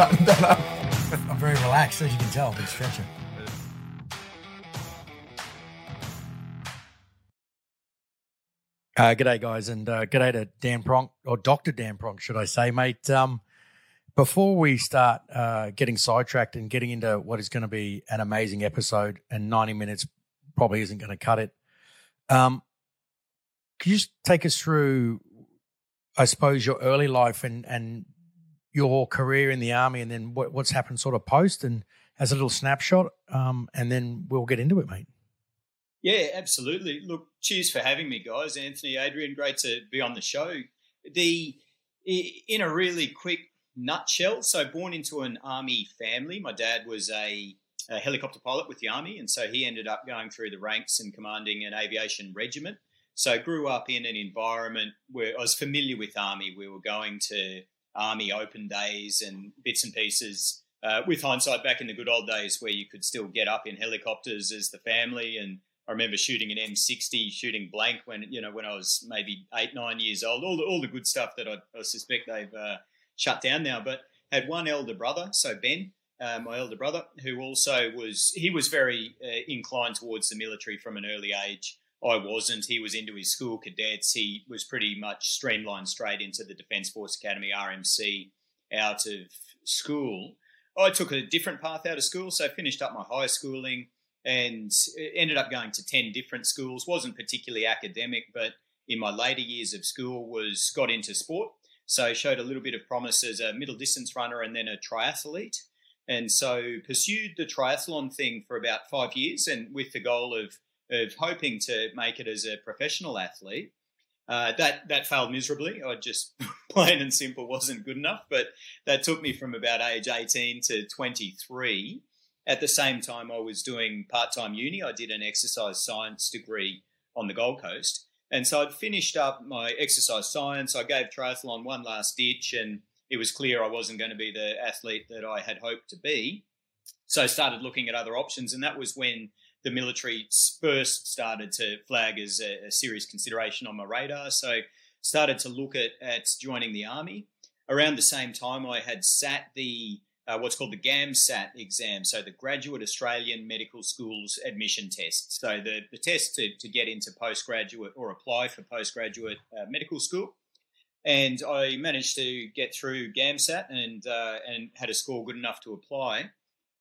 button that up. I'm very relaxed, as you can tell. Been stretching. Uh, g'day, guys, and uh, g'day to Dan Pronk, or Dr. Dan Pronk, should I say, mate. Um, before we start uh, getting sidetracked and getting into what is going to be an amazing episode, and 90 minutes probably isn't going to cut it, um, can you just take us through, I suppose, your early life and, and your career in the army, and then what, what's happened sort of post, and as a little snapshot, um, and then we'll get into it, mate. Yeah, absolutely. Look, cheers for having me, guys. Anthony, Adrian, great to be on the show. The in a really quick nutshell, so born into an army family. My dad was a, a helicopter pilot with the army, and so he ended up going through the ranks and commanding an aviation regiment. So grew up in an environment where I was familiar with army. We were going to army open days and bits and pieces. Uh, with hindsight, back in the good old days, where you could still get up in helicopters as the family and I remember shooting an M60, shooting blank when you know when I was maybe eight, nine years old. All the all the good stuff that I, I suspect they've uh, shut down now. But had one elder brother, so Ben, uh, my elder brother, who also was he was very uh, inclined towards the military from an early age. I wasn't. He was into his school cadets. He was pretty much streamlined straight into the Defence Force Academy RMC out of school. I took a different path out of school, so finished up my high schooling and uh, ended up going to 10 different schools wasn't particularly academic but in my later years of school was got into sport so showed a little bit of promise as a middle distance runner and then a triathlete and so pursued the triathlon thing for about five years and with the goal of of hoping to make it as a professional athlete uh, that that failed miserably. I just plain and simple wasn't good enough. But that took me from about age 18 to 23 at the same time, I was doing part time uni. I did an exercise science degree on the Gold Coast. And so I'd finished up my exercise science. I gave triathlon one last ditch, and it was clear I wasn't going to be the athlete that I had hoped to be. So I started looking at other options, and that was when the military first started to flag as a, a serious consideration on my radar. So started to look at, at joining the army. Around the same time, I had sat the uh, what's called the GAMSAT exam, so the Graduate Australian Medical Schools Admission Test. So the, the test to, to get into postgraduate or apply for postgraduate uh, medical school. And I managed to get through GAMSAT and, uh, and had a score good enough to apply.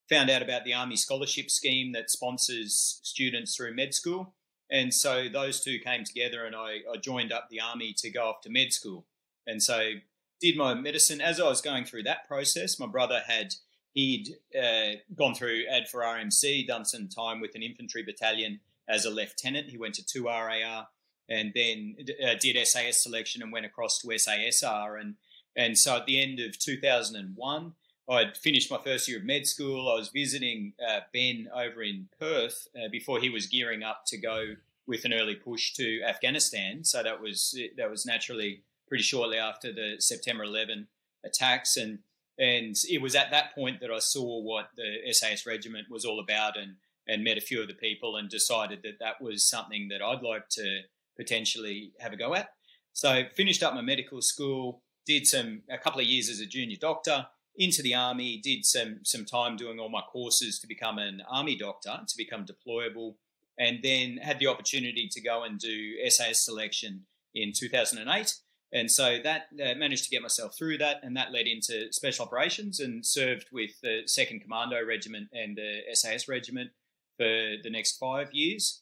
Found out about the Army Scholarship Scheme that sponsors students through med school. And so those two came together, and I, I joined up the Army to go off to med school. And so did my medicine. As I was going through that process, my brother had he'd uh, gone through ADFA RMC, done some time with an infantry battalion as a lieutenant. He went to two RAR and then uh, did SAS selection and went across to SASR. And and so at the end of 2001, I'd finished my first year of med school. I was visiting uh, Ben over in Perth uh, before he was gearing up to go with an early push to Afghanistan. So that was that was naturally pretty shortly after the September 11 attacks, and and it was at that point that I saw what the SAS regiment was all about, and and met a few of the people, and decided that that was something that I'd like to potentially have a go at. So finished up my medical school, did some a couple of years as a junior doctor into the army, did some some time doing all my courses to become an army doctor, to become deployable, and then had the opportunity to go and do SAS selection in 2008 and so that uh, managed to get myself through that, and that led into special operations and served with the Second Commando Regiment and the SAS Regiment for the next five years.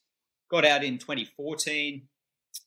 Got out in 2014,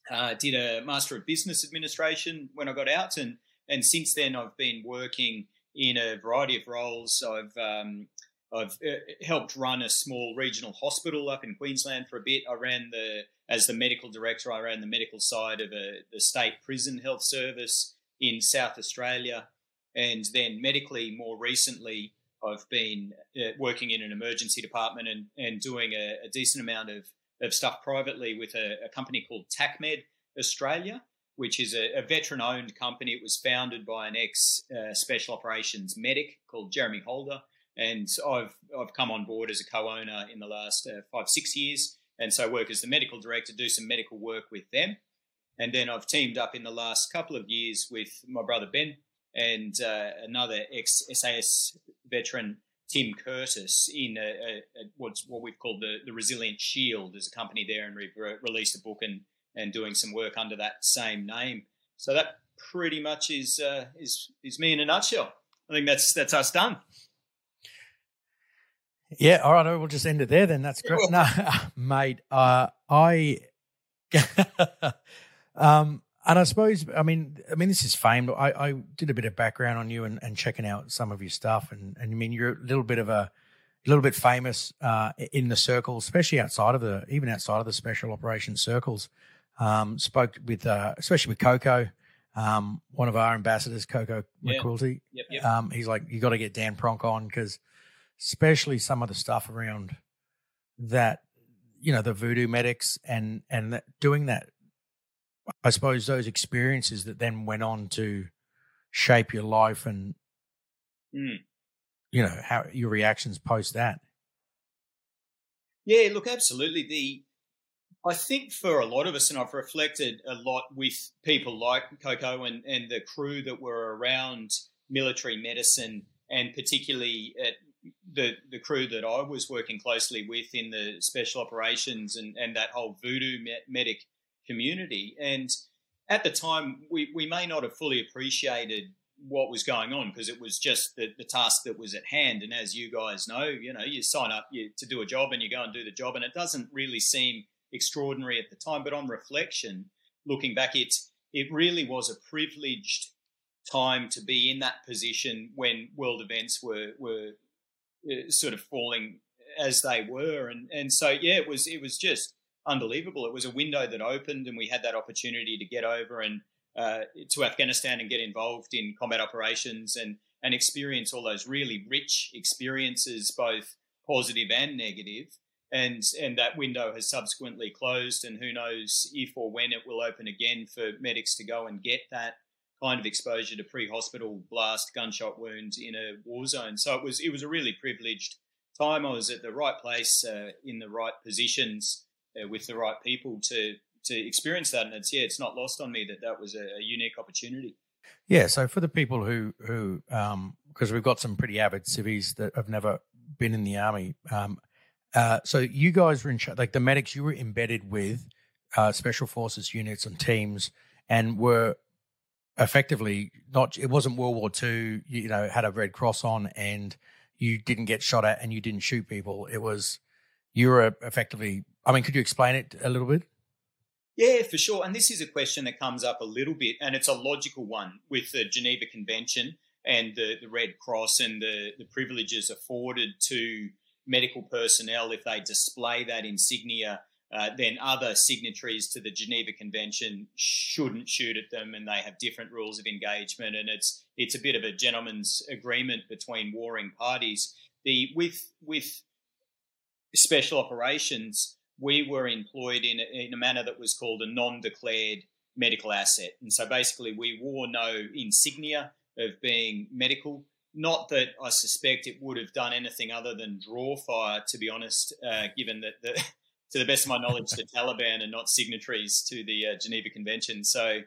uh, did a Master of Business Administration when I got out, and and since then I've been working in a variety of roles. I've um, I've uh, helped run a small regional hospital up in Queensland for a bit. I ran the as the medical director, I ran the medical side of a, the state prison health service in South Australia. And then medically, more recently, I've been uh, working in an emergency department and, and doing a, a decent amount of, of stuff privately with a, a company called TacMed Australia, which is a, a veteran owned company. It was founded by an ex uh, special operations medic called Jeremy Holder. And I've, I've come on board as a co owner in the last uh, five, six years and so work as the medical director, do some medical work with them. And then I've teamed up in the last couple of years with my brother Ben, and uh, another ex SAS veteran, Tim Curtis, in a, a, a, what's what we've called the, the Resilient Shield. There's a company there, and we've re- released a book and and doing some work under that same name. So that pretty much is uh, is is me in a nutshell. I think that's that's us done. Yeah, all right. We'll just end it there then. That's great. No, mate, uh, I, um, and I suppose, I mean, I mean, this is famed. I, I did a bit of background on you and, and checking out some of your stuff, and and I mean, you're a little bit of a, a little bit famous uh, in the circles, especially outside of the, even outside of the special operations circles. Um, spoke with, uh, especially with Coco, um, one of our ambassadors, Coco yeah. McQuilty. Yep, yep. Um, he's like, you got to get Dan Pronk on because especially some of the stuff around that, you know, the voodoo medics and and that, doing that. I suppose those experiences that then went on to shape your life and, mm. you know, how your reactions post that. Yeah, look, absolutely. The I think for a lot of us, and I've reflected a lot with people like Coco and, and the crew that were around military medicine, and particularly at the the crew that I was working closely with in the special operations and, and that whole voodoo medic community. And at the time, we, we may not have fully appreciated what was going on because it was just the, the task that was at hand. And as you guys know, you know, you sign up you, to do a job and you go and do the job, and it doesn't really seem extraordinary at the time. But on reflection, looking back, it it really was a privileged time to be in that position when world events were were uh, sort of falling as they were, and and so yeah, it was it was just unbelievable. It was a window that opened, and we had that opportunity to get over and uh, to Afghanistan and get involved in combat operations and and experience all those really rich experiences, both positive and negative. And and that window has subsequently closed, and who knows if or when it will open again for medics to go and get that kind of exposure to pre-hospital blast gunshot wounds in a war zone. So it was it was a really privileged time. I was at the right place uh, in the right positions uh, with the right people to to experience that, and it's yeah, it's not lost on me that that was a, a unique opportunity. Yeah. So for the people who who because um, we've got some pretty avid civvies that have never been in the army. Um, uh, so you guys were in charge, like the medics, you were embedded with uh, special forces units and teams, and were effectively not it wasn't World War II, you know, had a red cross on and you didn't get shot at and you didn't shoot people. It was you were effectively I mean, could you explain it a little bit? Yeah, for sure. And this is a question that comes up a little bit, and it's a logical one with the Geneva Convention and the, the Red Cross and the, the privileges afforded to medical personnel if they display that insignia uh, then other signatories to the Geneva Convention shouldn't shoot at them, and they have different rules of engagement. And it's it's a bit of a gentleman's agreement between warring parties. The with with special operations, we were employed in a, in a manner that was called a non-declared medical asset, and so basically we wore no insignia of being medical. Not that I suspect it would have done anything other than draw fire, to be honest, uh, given that the to the best of my knowledge, the Taliban are not signatories to the uh, Geneva Convention. So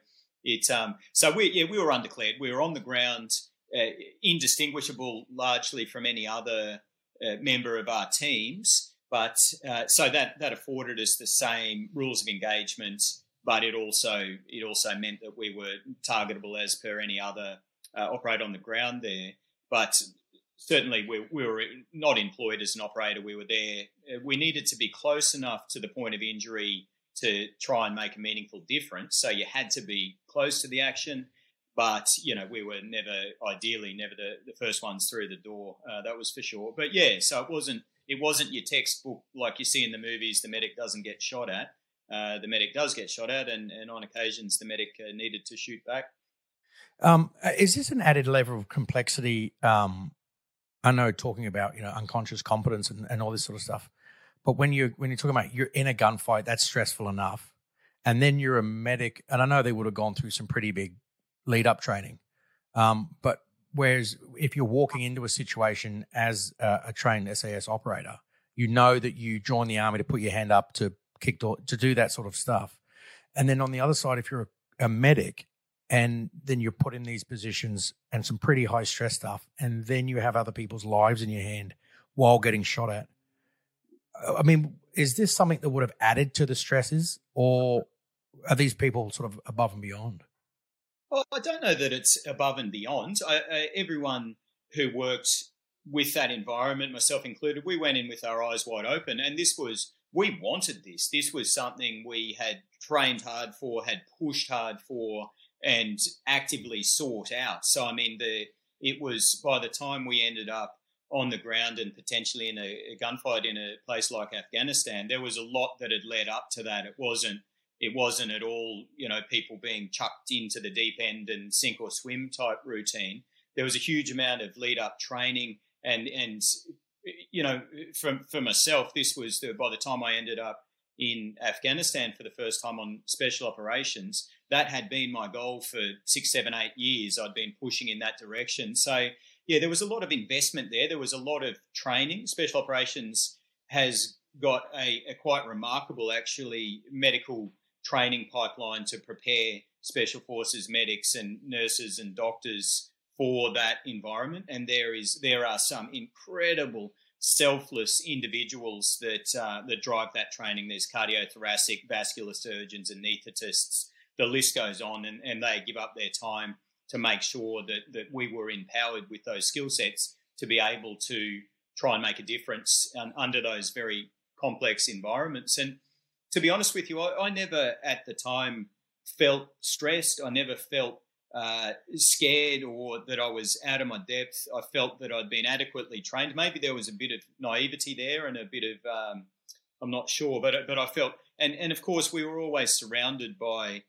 it, um, so we, yeah, we were undeclared. We were on the ground, uh, indistinguishable largely from any other uh, member of our teams. But uh, so that that afforded us the same rules of engagement, but it also it also meant that we were targetable as per any other uh, operator on the ground there. But certainly we, we were not employed as an operator. We were there. Uh, we needed to be close enough to the point of injury to try and make a meaningful difference. So you had to be close to the action, but you know we were never, ideally, never the, the first ones through the door. Uh, that was for sure. But yeah, so it wasn't it wasn't your textbook like you see in the movies. The medic doesn't get shot at. Uh, the medic does get shot at, and, and on occasions the medic uh, needed to shoot back. Um, uh, is this an added level of complexity? Um, I know talking about you know unconscious competence and, and all this sort of stuff, but when you when you're talking about you're in a gunfight, that's stressful enough, and then you're a medic, and I know they would have gone through some pretty big lead up training, um, but whereas if you're walking into a situation as a, a, trained SAS operator, you know that you join the army to put your hand up to kick door, to do that sort of stuff, and then on the other side, if you're a, a medic, and then you're put in these positions and some pretty high stress stuff, and then you have other people's lives in your hand while getting shot at. I mean, is this something that would have added to the stresses, or are these people sort of above and beyond? Well, I don't know that it's above and beyond. I, I, everyone who worked with that environment, myself included, we went in with our eyes wide open, and this was we wanted this. This was something we had trained hard for, had pushed hard for, and actively sought out. So, I mean, the it was by the time we ended up on the ground and potentially in a, a gunfight in a place like Afghanistan, there was a lot that had led up to that. It wasn't it wasn't at all, you know, people being chucked into the deep end and sink or swim type routine. There was a huge amount of lead up training and and you know, for for myself, this was the, by the time I ended up in Afghanistan for the first time on special operations. That had been my goal for six, seven, eight years. I'd been pushing in that direction. So yeah, there was a lot of investment there. There was a lot of training. Special operations has got a, a quite remarkable, actually, medical training pipeline to prepare special forces medics and nurses and doctors for that environment. And there is there are some incredible selfless individuals that uh, that drive that training. There's cardiothoracic, vascular surgeons, anaesthetists. The list goes on, and, and they give up their time to make sure that that we were empowered with those skill sets to be able to try and make a difference um, under those very complex environments. And to be honest with you, I, I never at the time felt stressed. I never felt uh, scared or that I was out of my depth. I felt that I'd been adequately trained. Maybe there was a bit of naivety there and a bit of um, I'm not sure, but but I felt and and of course we were always surrounded by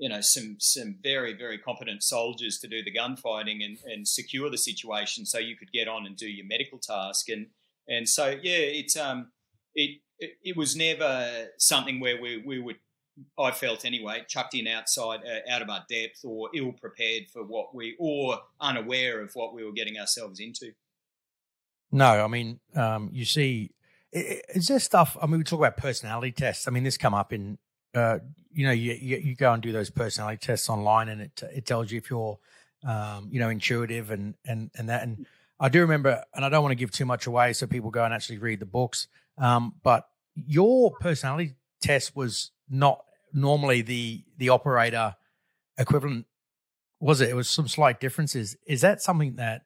you know some some very very competent soldiers to do the gunfighting and, and secure the situation so you could get on and do your medical task and and so yeah it's um it it, it was never something where we we would I felt anyway, chucked in outside, uh, out of our depth, or ill prepared for what we, or unaware of what we were getting ourselves into. No, I mean, um, you see, is there stuff? I mean, we talk about personality tests. I mean, this come up in, uh, you know, you, you, go and do those personality tests online, and it it tells you if you're, um, you know, intuitive and and and that. And I do remember, and I don't want to give too much away, so people go and actually read the books. Um, but your personality test was not normally the the operator equivalent was it? It was some slight differences. Is that something that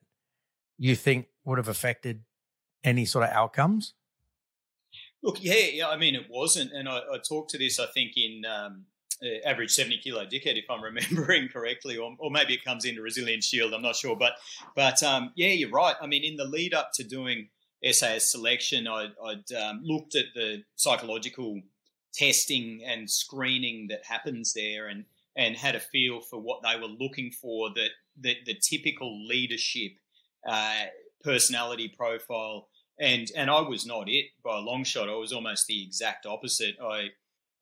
you think would have affected any sort of outcomes? Look, yeah, yeah. I mean, it wasn't, and I, I talked to this. I think in um, uh, average seventy kilo dickhead, if I'm remembering correctly, or, or maybe it comes into Resilience Shield. I'm not sure, but but um, yeah, you're right. I mean, in the lead up to doing SAS selection, I'd, I'd um, looked at the psychological testing and screening that happens there and and had a feel for what they were looking for that the, the typical leadership uh, personality profile and and I was not it by a long shot. I was almost the exact opposite. I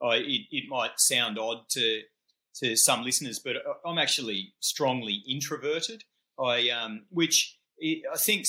I it, it might sound odd to to some listeners but I'm actually strongly introverted. I um which I think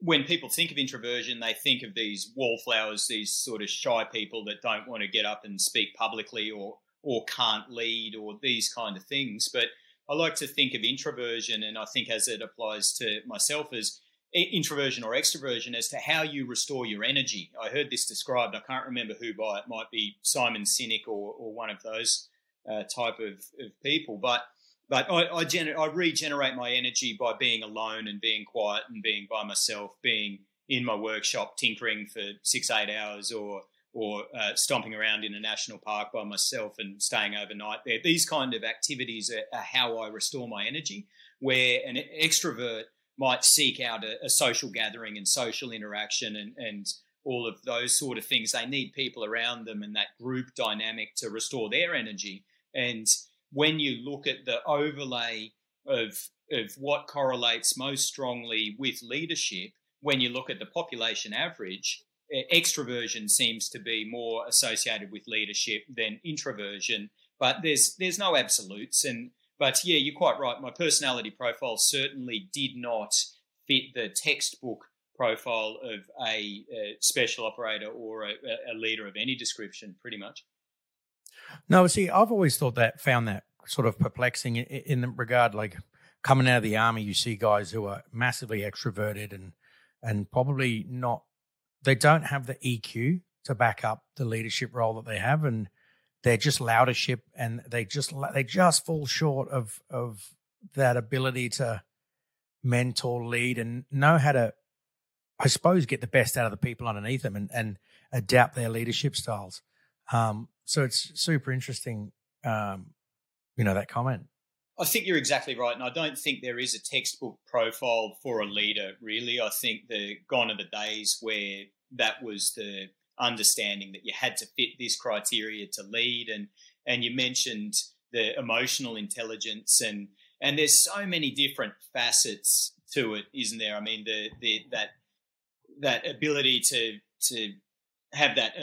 when people think of introversion, they think of these wallflowers, these sort of shy people that don't want to get up and speak publicly or or can't lead or these kind of things. But I like to think of introversion, and I think as it applies to myself as introversion or extroversion as to how you restore your energy. I heard this described. I can't remember who by it. Might be Simon Sinek or, or one of those uh, type of, of people, but but I, I, gener- I regenerate my energy by being alone and being quiet and being by myself, being in my workshop tinkering for six, eight hours or or uh, stomping around in a national park by myself and staying overnight there. These kind of activities are, are how I restore my energy. Where an extrovert might seek out a, a social gathering and social interaction and, and all of those sort of things. They need people around them and that group dynamic to restore their energy. And when you look at the overlay of of what correlates most strongly with leadership, when you look at the population average, extroversion seems to be more associated with leadership than introversion. But there's there's no absolutes, and but yeah, you're quite right. My personality profile certainly did not fit the textbook profile of a, a special operator or a, a leader of any description, pretty much. No, see, I've always thought that, found that sort of perplexing in, in regard like coming out of the army, you see guys who are massively extroverted and and probably not they don't have the EQ to back up the leadership role that they have and they're just loudership and they just they just fall short of of that ability to mentor lead and know how to i suppose get the best out of the people underneath them and, and adapt their leadership styles um, so it's super interesting um, you know that comment I think you're exactly right, and I don't think there is a textbook profile for a leader. Really, I think the gone are the days where that was the understanding that you had to fit this criteria to lead, and and you mentioned the emotional intelligence, and and there's so many different facets to it, isn't there? I mean, the the that that ability to to have that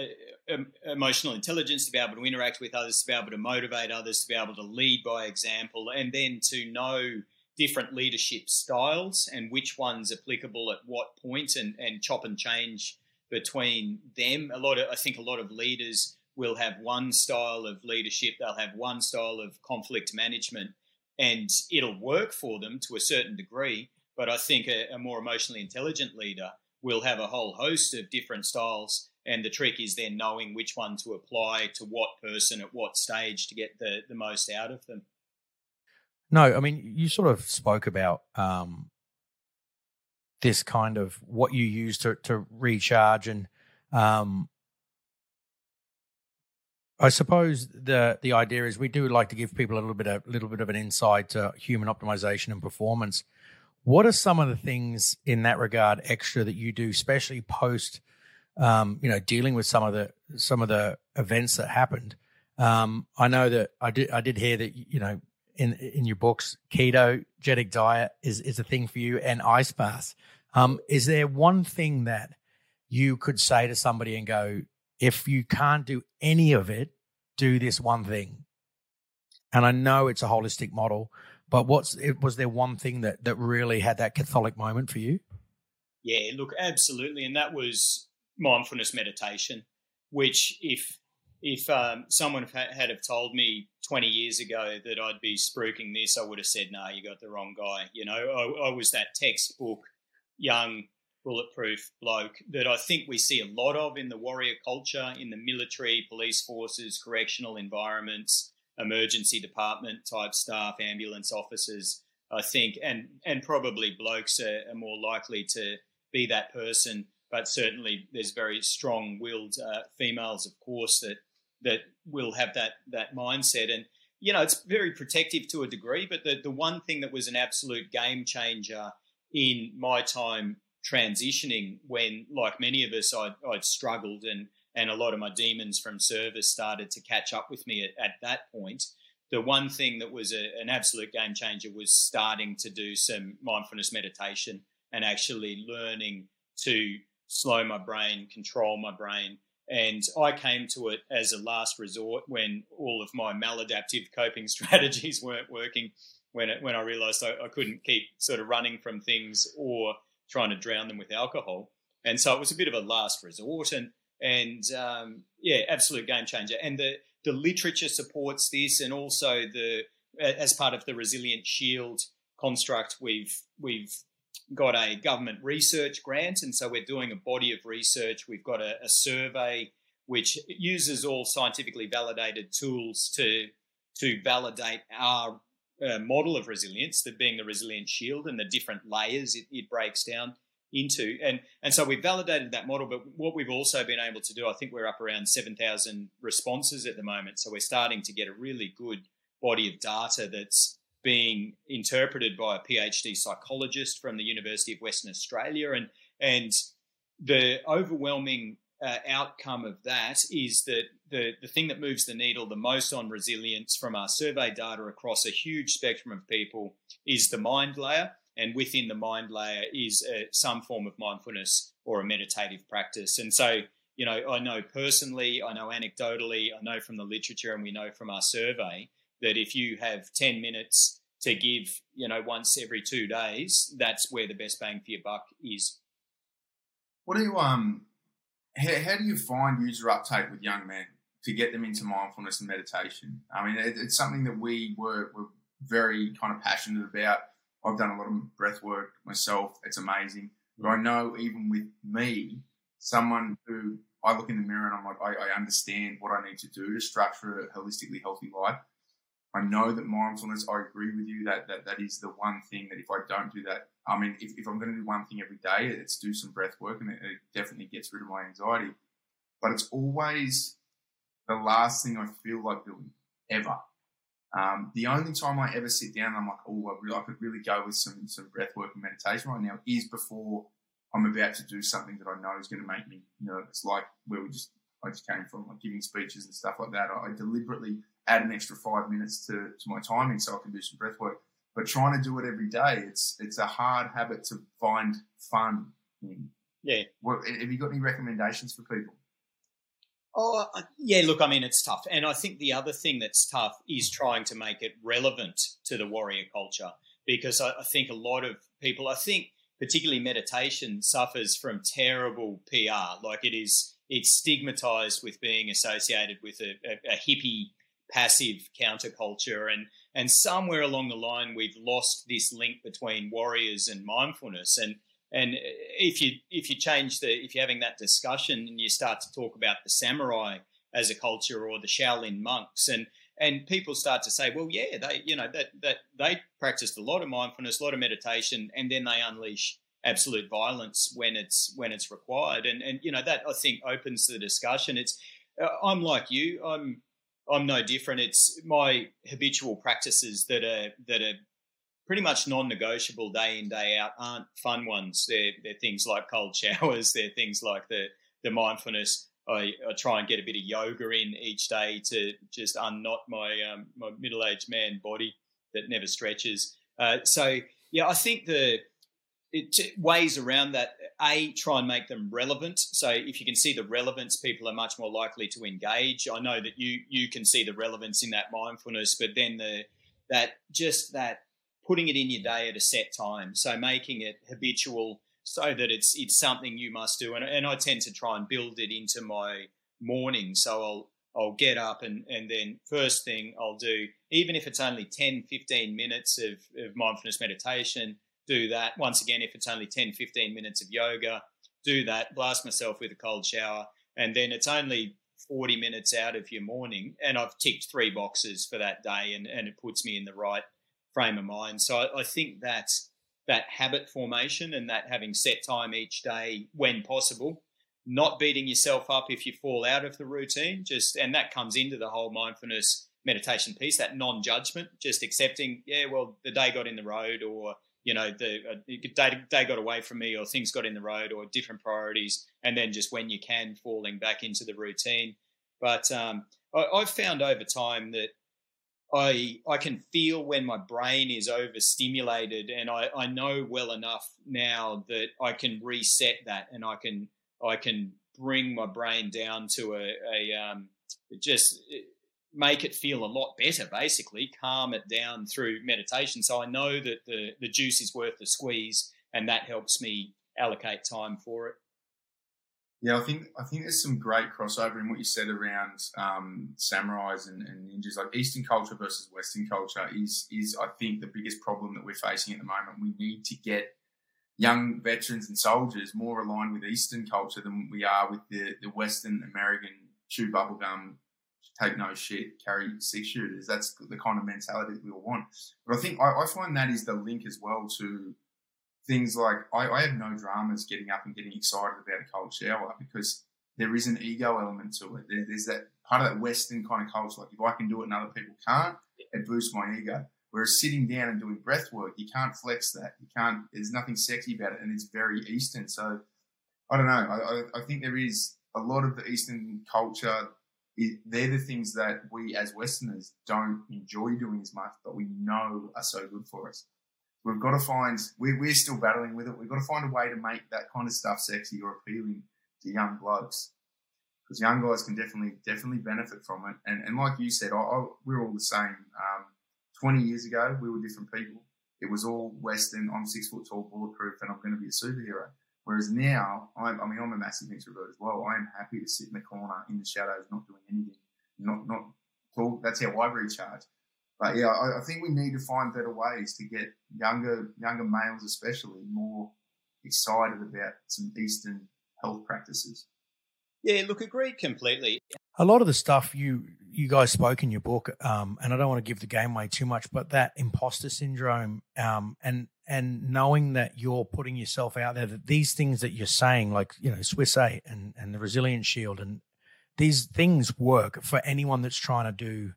uh, emotional intelligence to be able to interact with others, to be able to motivate others, to be able to lead by example, and then to know different leadership styles and which one's applicable at what point and, and chop and change between them. A lot of I think a lot of leaders will have one style of leadership, they'll have one style of conflict management, and it'll work for them to a certain degree. But I think a, a more emotionally intelligent leader will have a whole host of different styles and the trick is then knowing which one to apply to what person at what stage to get the, the most out of them. No, I mean, you sort of spoke about um, this kind of what you use to, to recharge. And um, I suppose the the idea is we do like to give people a little bit a little bit of an insight to human optimization and performance. What are some of the things in that regard extra that you do, especially post – um, you know, dealing with some of the some of the events that happened. Um, I know that I did I did hear that you know in in your books, ketogenic diet is is a thing for you, and ice baths. Um, is there one thing that you could say to somebody and go, if you can't do any of it, do this one thing? And I know it's a holistic model, but what's it, was there one thing that that really had that Catholic moment for you? Yeah, look, absolutely, and that was mindfulness meditation, which if if um, someone had have told me 20 years ago that I'd be spruiking this, I would have said, "No, nah, you got the wrong guy." You know, I, I, was that textbook young bulletproof bloke that I think we see a lot of in the warrior culture, in the military, police forces, correctional environments, emergency department type staff, ambulance officers. I think, and and probably blokes are, are more likely to be that person but certainly there's very strong-willed uh, females, of course, that that will have that that mindset. And you know, it's very protective to a degree. But the the one thing that was an absolute game changer in my time transitioning, when like many of us, I'd, I'd struggled and and a lot of my demons from service started to catch up with me at, at that point. The one thing that was a, an absolute game changer was starting to do some mindfulness meditation and actually learning to slow my brain, control my brain. And I came to it as a last resort when all of my maladaptive coping strategies weren't working. When it, when I realised I, I couldn't keep sort of running from things or trying to drown them with alcohol, and so it was a bit of a last resort. And and um, yeah, absolute game changer. And the the literature supports this, and also the as part of the Resilient Shield construct, we've we've got a government research grant, and so we're doing a body of research. We've got a, a survey which uses all scientifically validated tools to to validate our uh, model of resilience, that being the resilient shield and the different layers it, it breaks down into. And and so we've validated that model, but what we've also been able to do, I think we're up around 7,000 responses at the moment. So we're starting to get a really good body of data that's being interpreted by a PhD psychologist from the University of Western Australia. And, and the overwhelming uh, outcome of that is that the, the thing that moves the needle the most on resilience from our survey data across a huge spectrum of people is the mind layer. And within the mind layer is uh, some form of mindfulness or a meditative practice. And so, you know, I know personally, I know anecdotally, I know from the literature, and we know from our survey that if you have 10 minutes to give, you know, once every two days, that's where the best bang for your buck is. What do you, um, how, how do you find user uptake with young men? to get them into mindfulness and meditation. I mean, it, it's something that we were, were very kind of passionate about. I've done a lot of breath work myself. It's amazing. But I know even with me, someone who I look in the mirror and I'm like, I, I understand what I need to do to structure a holistically healthy life. I know that mindfulness, I agree with you that, that that is the one thing that if I don't do that, I mean, if, if I'm going to do one thing every day, it's do some breath work and it, it definitely gets rid of my anxiety. But it's always the last thing I feel like doing ever. Um, the only time I ever sit down and I'm like, oh, I, really, I could really go with some, some breath work and meditation right now is before I'm about to do something that I know is going to make me nervous, like where we just, I just came from, like giving speeches and stuff like that. I, I deliberately add an extra five minutes to, to my timing so I can do some breath work. But trying to do it every day, it's it's a hard habit to find fun in. Yeah. What, have you got any recommendations for people? Oh, uh, uh, yeah, look, I mean, it's tough. And I think the other thing that's tough is trying to make it relevant to the warrior culture because I, I think a lot of people, I think particularly meditation, suffers from terrible PR. Like it is, it's stigmatized with being associated with a, a, a hippie passive counterculture and and somewhere along the line we've lost this link between warriors and mindfulness. And and if you if you change the if you're having that discussion and you start to talk about the samurai as a culture or the Shaolin monks. And and people start to say well yeah they you know that that they practiced a lot of mindfulness a lot of meditation and then they unleash absolute violence when it's when it's required. And and you know that I think opens the discussion. It's uh, I'm like you. I'm I'm no different. It's my habitual practices that are that are pretty much non-negotiable day in day out aren't fun ones. They're, they're things like cold showers. They're things like the the mindfulness. I, I try and get a bit of yoga in each day to just unknot my um, my middle aged man body that never stretches. Uh, so yeah, I think the it, ways around that a try and make them relevant. So if you can see the relevance people are much more likely to engage. I know that you you can see the relevance in that mindfulness but then the that just that putting it in your day at a set time. So making it habitual so that it's it's something you must do. And, and i tend to try and build it into my morning. So i'll I'll get up and, and then first thing I'll do, even if it's only 10, 15 minutes of, of mindfulness meditation, do that. Once again, if it's only 10, 15 minutes of yoga, do that, blast myself with a cold shower, and then it's only 40 minutes out of your morning. And I've ticked three boxes for that day, and, and it puts me in the right frame of mind. So I, I think that's that habit formation and that having set time each day when possible not beating yourself up if you fall out of the routine just and that comes into the whole mindfulness meditation piece that non-judgment just accepting yeah well the day got in the road or you know, the uh, day, day got away from me or things got in the road or different priorities. And then just when you can, falling back into the routine. But um, I, I've found over time that I I can feel when my brain is overstimulated, and I, I know well enough now that I can reset that, and I can I can bring my brain down to a, a um, just make it feel a lot better, basically, calm it down through meditation. So I know that the, the juice is worth the squeeze, and that helps me allocate time for it. Yeah, I think I think there's some great crossover in what you said around um, samurais and, and, ninjas. Like Eastern culture versus Western culture is is I think the biggest problem that we're facing at the moment. We need to get young veterans and soldiers more aligned with Eastern culture than we are with the, the Western American chew bubblegum take no shit, carry six shooters. That's the kind of mentality that we all want. But I think I, I find that is the link as well to things like I, I, have no dramas getting up and getting excited about a cold shower because there is an ego element to it. There, there's that part of that Western kind of culture. Like if I can do it and other people can't, it boosts my ego. Whereas sitting down and doing breath work, you can't flex that. You can't. There's nothing sexy about it, and it's very Eastern. So I don't know. I, I, I think there is a lot of the Eastern culture they're the things that we as Westerners don't enjoy doing as much, but we know are so good for us. We've got to find, we're, we're still battling with it. We've got to find a way to make that kind of stuff sexy or appealing to young blokes. Because young guys can definitely, definitely benefit from it. And, and like you said, I, I, we're all the same. Um, 20 years ago, we were different people. It was all Western, I'm six foot tall, bulletproof, and I'm going to be a superhero. Whereas now, I'm, I mean, I'm a massive introvert as well. I am happy to sit in the corner in the shadows, not doing anything, not not talk. That's how I recharge. But yeah, I, I think we need to find better ways to get younger younger males, especially, more excited about some Eastern health practices. Yeah, look, agreed completely. A lot of the stuff you you guys spoke in your book, um, and I don't want to give the game away too much, but that imposter syndrome, um, and and knowing that you're putting yourself out there, that these things that you're saying, like you know Swiss Eight and and the Resilience Shield, and these things work for anyone that's trying to do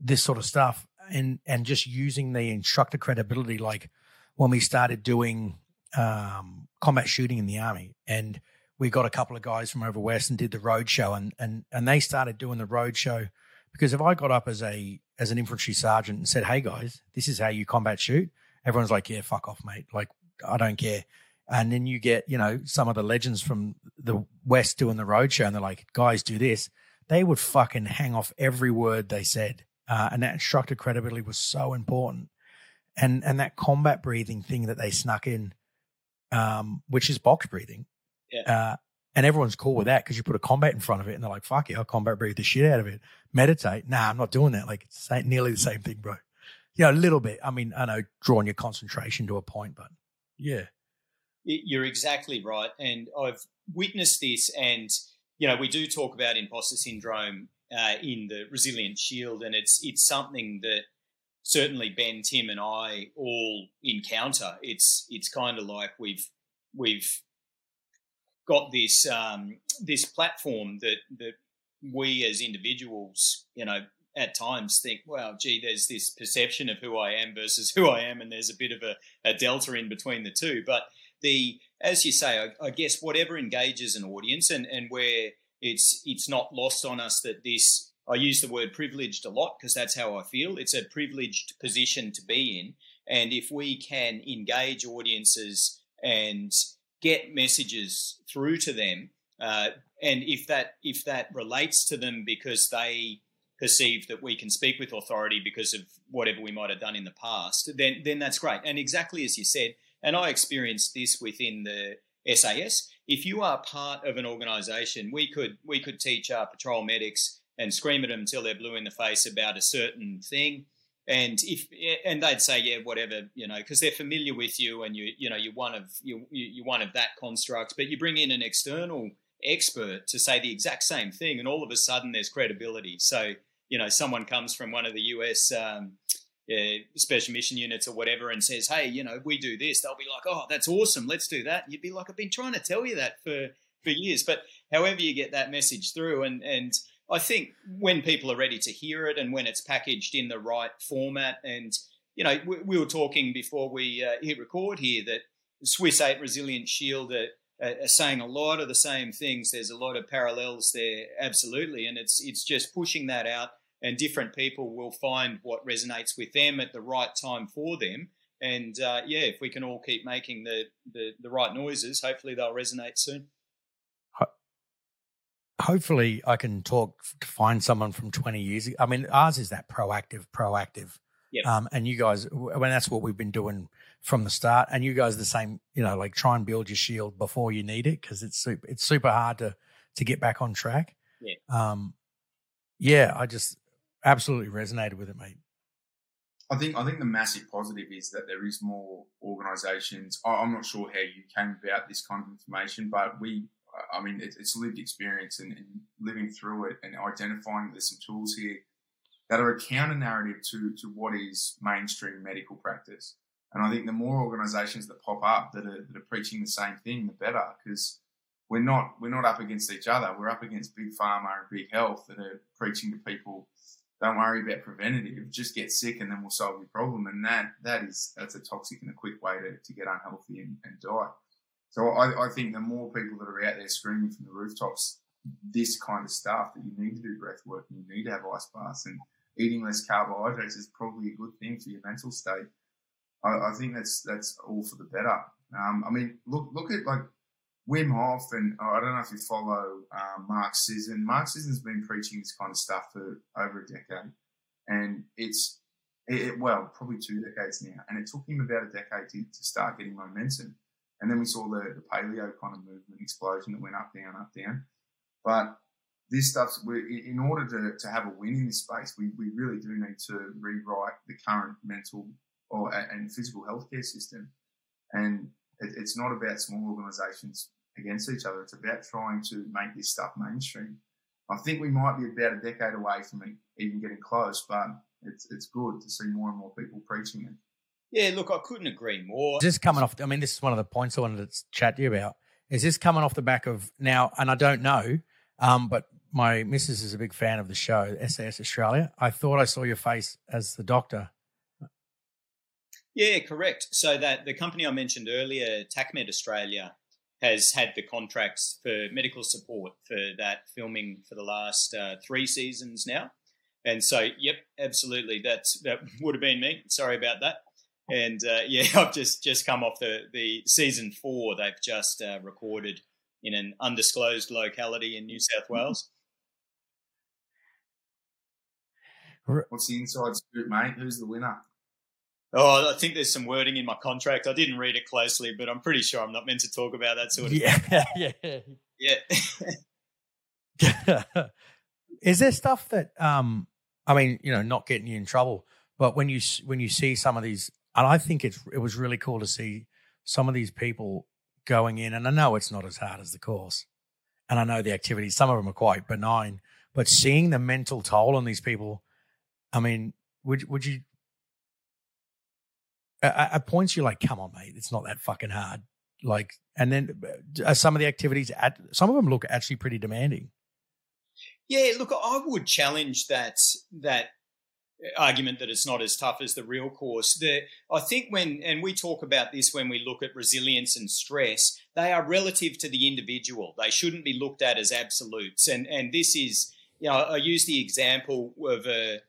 this sort of stuff, and and just using the instructor credibility, like when we started doing um, combat shooting in the army, and we got a couple of guys from over west and did the road show, and and and they started doing the road show because if I got up as a as an infantry sergeant and said, "Hey guys, this is how you combat shoot," everyone's like, "Yeah, fuck off, mate. Like, I don't care." And then you get, you know, some of the legends from the West doing the roadshow, and they're like, "Guys, do this." They would fucking hang off every word they said, uh, and that instructor credibility was so important. And and that combat breathing thing that they snuck in, um, which is box breathing, Yeah. uh, and everyone's cool with that because you put a combat in front of it, and they're like, "Fuck yeah, I'll combat breathe the shit out of it." Meditate? Nah, I'm not doing that. Like it's nearly the same thing, bro. Yeah, a little bit. I mean, I know drawing your concentration to a point, but yeah, You're exactly right, and I've witnessed this. And you know, we do talk about imposter syndrome uh, in the Resilient Shield, and it's it's something that certainly Ben, Tim, and I all encounter. It's it's kind of like we've we've got this um, this platform that that we as individuals, you know, at times think, well, gee, there's this perception of who I am versus who I am, and there's a bit of a, a delta in between the two. But the, as you say, I, I guess whatever engages an audience, and and where it's it's not lost on us that this. I use the word privileged a lot because that's how I feel. It's a privileged position to be in, and if we can engage audiences and get messages through to them, uh, and if that if that relates to them because they perceive that we can speak with authority because of whatever we might have done in the past, then then that's great. And exactly as you said, and I experienced this within the SAS. If you are part of an organisation, we could we could teach our patrol medics and scream at them until they're blue in the face about a certain thing. And if and they'd say yeah whatever you know because they're familiar with you and you you know you're one of you you're one of that construct but you bring in an external expert to say the exact same thing and all of a sudden there's credibility so you know someone comes from one of the US um, yeah, special mission units or whatever and says, "Hey, you know, we do this," they'll be like, "Oh, that's awesome, let's do that." You'd be like, "I've been trying to tell you that for for years." But however you get that message through, and and I think when people are ready to hear it and when it's packaged in the right format, and you know, we, we were talking before we uh, hit record here that Swiss Eight Resilient Shield are, are saying a lot of the same things. There's a lot of parallels there, absolutely, and it's it's just pushing that out and different people will find what resonates with them at the right time for them. And uh, yeah, if we can all keep making the, the, the right noises, hopefully they'll resonate soon. hopefully I can talk to find someone from 20 years ago. I mean, ours is that proactive, proactive. Yep. Um, and you guys, when that's what we've been doing from the start, and you guys the same, you know, like try and build your shield before you need it because it's super, it's super hard to to get back on track. Yeah. Um, yeah, I just absolutely resonated with it, mate. I think I think the massive positive is that there is more organisations. I'm not sure how you came about this kind of information, but we, I mean, it, it's lived experience and, and living through it and identifying there's some tools here that are a counter narrative to to what is mainstream medical practice. And I think the more organisations that pop up that are, that are preaching the same thing, the better, because we're not we're not up against each other. We're up against big pharma and big health that are preaching to people don't worry about preventative. Just get sick and then we'll solve your problem. And that that is that's a toxic and a quick way to, to get unhealthy and, and die. So I, I think the more people that are out there screaming from the rooftops this kind of stuff that you need to do breath work and you need to have ice baths and eating less carbohydrates is probably a good thing for your mental state. I, I think that's that's all for the better. Um, I mean, look look at like Wim Hof, and I don't know if you follow um, Mark Sisson. Mark Sisson's been preaching this kind of stuff for over a decade, and it's it, well probably two decades now. And it took him about a decade to, to start getting momentum. And then we saw the, the paleo kind of movement explosion that went up, down, up, down. But this stuff's in order to, to have a win in this space, we, we really do need to rewrite the current mental or and physical healthcare system. And it, it's not about small organisations against each other. It's about trying to make this stuff mainstream. I think we might be about a decade away from it even getting close, but it's it's good to see more and more people preaching it. Yeah, look, I couldn't agree more. Is this coming off? I mean, this is one of the points I wanted to chat to you about. Is this coming off the back of now? And I don't know, um, but my missus is a big fan of the show, SAS Australia. I thought I saw your face as the doctor. Yeah, correct. So that the company I mentioned earlier, TacMed Australia, has had the contracts for medical support for that filming for the last uh, three seasons now. And so, yep, absolutely, that's that would have been me. Sorry about that. And uh, yeah, I've just just come off the the season four. They've just uh, recorded in an undisclosed locality in New South Wales. What's the inside scoop, mate? Who's the winner? Oh, I think there's some wording in my contract. I didn't read it closely, but I'm pretty sure I'm not meant to talk about that sort of yeah, thing. Yeah. Yeah. Is there stuff that um I mean, you know, not getting you in trouble, but when you when you see some of these and I think it's it was really cool to see some of these people going in and I know it's not as hard as the course. And I know the activities some of them are quite benign, but seeing the mental toll on these people I mean, would would you? At, at points, you're like, "Come on, mate, it's not that fucking hard." Like, and then uh, some of the activities, at some of them look actually pretty demanding. Yeah, look, I would challenge that that argument that it's not as tough as the real course. The, I think when, and we talk about this when we look at resilience and stress, they are relative to the individual. They shouldn't be looked at as absolutes. And and this is, you know, I use the example of a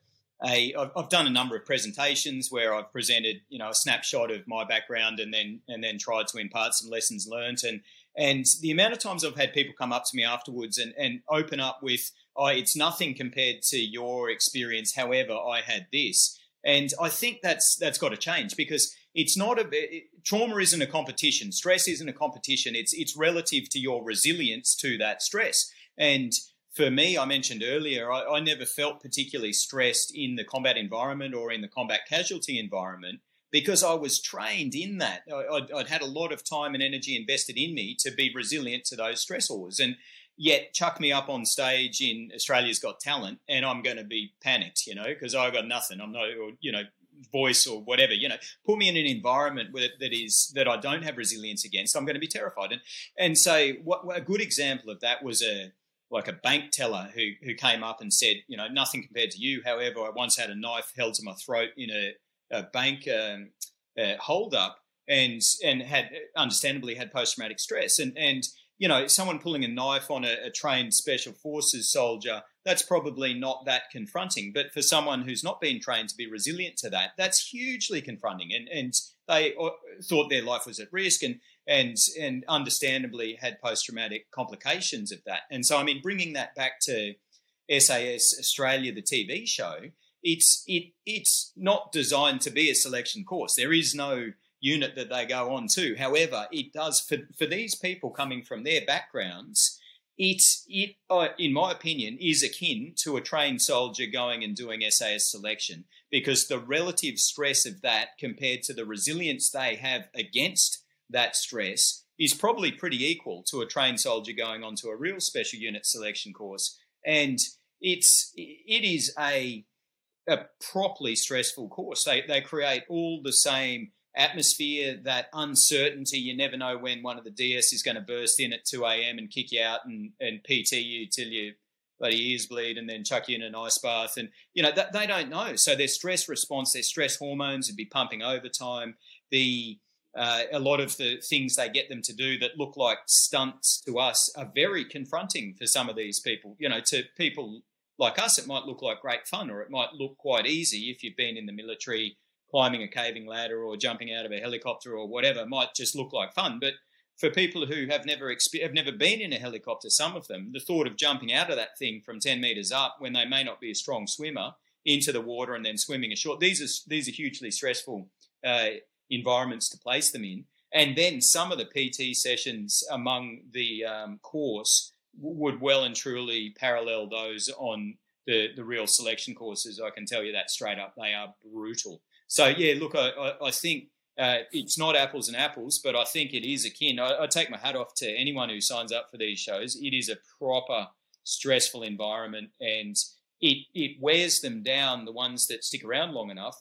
a I've, I've done a number of presentations where I've presented you know a snapshot of my background and then and then tried to impart some lessons learned and and the amount of times I've had people come up to me afterwards and, and open up with, oh, it's nothing compared to your experience. However, I had this. And I think that's that's got to change because it's not a it, trauma isn't a competition. Stress isn't a competition. It's it's relative to your resilience to that stress. And for me, I mentioned earlier, I, I, never felt particularly stressed in the combat environment or in the combat casualty environment because I was trained in that. I, would I'd had a lot of time and energy invested in me to be resilient to those stressors. And yet, chuck me up on stage in Australia's Got Talent, and I'm going to be panicked, you know, because I've got nothing. I'm or, you know, voice or whatever you know put me in an environment that is that i don't have resilience against i'm going to be terrified and and so what a good example of that was a like a bank teller who who came up and said, you know, nothing compared to you. However, I once had a knife held to my throat in a, a bank um, uh, hold up, and and had understandably had post traumatic stress, and and you know, someone pulling a knife on a, a, trained special forces soldier, that's probably not that confronting. But for someone who's not been trained to be resilient to that, that's hugely confronting. And and they uh, thought their life was at risk, and and and understandably had post traumatic complications of that. And so, I mean, bringing that back to SAS Australia, the TV show, it's it it's not designed to be a selection course. There is no unit that they go on to. However, it does for for these people coming from their backgrounds. It's it, uh, in my opinion, is akin to a trained soldier going and doing SAS selection because the relative stress of that compared to the resilience they have against that stress is probably pretty equal to a trained soldier going onto a real special unit selection course. And it's it is a a properly stressful course. They they create all the same atmosphere, that uncertainty. You never know when one of the DS is going to burst in at 2 a.m. and kick you out and, and PT you till you bloody ears bleed and then chuck you in an ice bath. And, you know, they don't know. So their stress response, their stress hormones would be pumping overtime. The uh, a lot of the things they get them to do that look like stunts to us are very confronting for some of these people. You know, to people like us, it might look like great fun, or it might look quite easy if you've been in the military, climbing a caving ladder or jumping out of a helicopter or whatever. Might just look like fun, but for people who have never exp- have never been in a helicopter, some of them, the thought of jumping out of that thing from ten meters up when they may not be a strong swimmer into the water and then swimming ashore, these are these are hugely stressful uh, environments to place them in. And then some of the PT sessions among the um, course would well and truly parallel those on the the real selection courses. I can tell you that straight up. They are brutal. So yeah, look, I, I, think uh, it's not apples and apples, but I think it is akin. I, I, take my hat off to anyone who signs up for these shows. It is a proper stressful environment, and it it wears them down. The ones that stick around long enough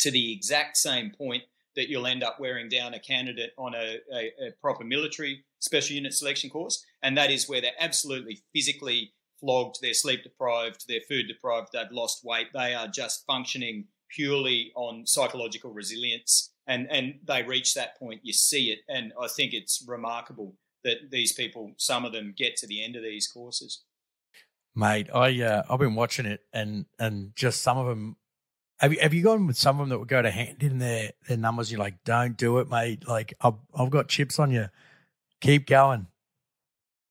to the exact same point that you'll end up wearing down a candidate on a, a, a proper military special unit selection course, and that is where they're absolutely physically flogged, they're sleep deprived, they're food deprived, they've lost weight, they are just functioning purely on psychological resilience. And, and they reach that point, you see it. And I think it's remarkable that these people, some of them, get to the end of these courses. Mate, I uh, I've been watching it, and and just some of them. Have you have you gone with some of them that would go to hand in their their numbers? You're like, don't do it, mate. Like I've I've got chips on you. Keep going.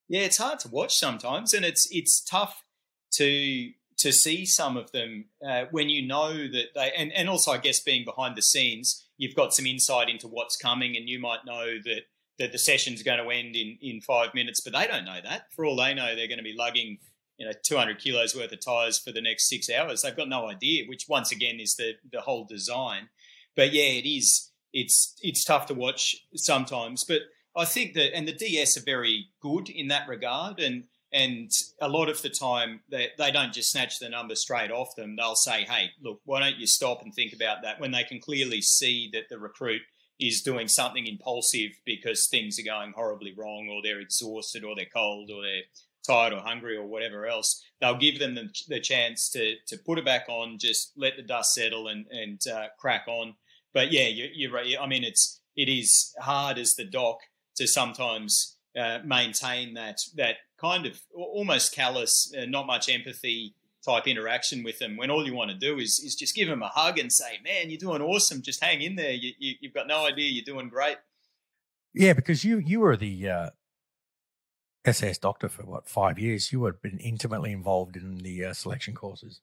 Yeah, it's hard to watch sometimes, and it's it's tough to to see some of them uh, when you know that they and, and also I guess being behind the scenes, you've got some insight into what's coming, and you might know that that the session's going to end in in five minutes, but they don't know that. For all they know, they're going to be lugging you know 200 kilos worth of tires for the next six hours. They've got no idea, which once again is the the whole design. But yeah, it is. It's it's tough to watch sometimes, but I think that, and the DS are very good in that regard, and and a lot of the time they, they don't just snatch the number straight off them. They'll say, "Hey, look, why don't you stop and think about that?" When they can clearly see that the recruit is doing something impulsive because things are going horribly wrong, or they're exhausted, or they're cold, or they're tired or hungry or whatever else, they'll give them the, the chance to to put it back on, just let the dust settle and and uh, crack on. But yeah, you, you're right. I mean, it's it is hard as the doc to sometimes uh, maintain that that kind of almost callous, uh, not much empathy type interaction with them when all you want to do is is just give them a hug and say, "Man, you're doing awesome. Just hang in there. You, you, have got no idea. You're doing great." Yeah, because you you were the uh, SAS doctor for what five years. You had been intimately involved in the uh, selection courses.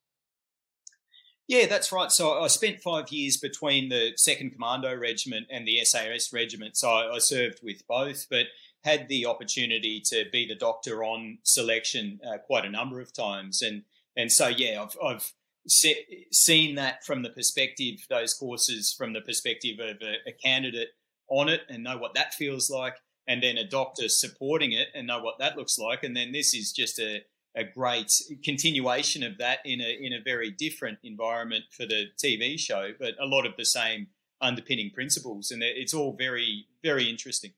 Yeah, that's right. So I spent five years between the Second Commando Regiment and the SAS Regiment. So I served with both, but had the opportunity to be the doctor on selection uh, quite a number of times. And and so yeah, I've, I've se- seen that from the perspective those courses from the perspective of a, a candidate on it and know what that feels like, and then a doctor supporting it and know what that looks like. And then this is just a a great continuation of that in a in a very different environment for the TV show, but a lot of the same underpinning principles, and it's all very very interesting.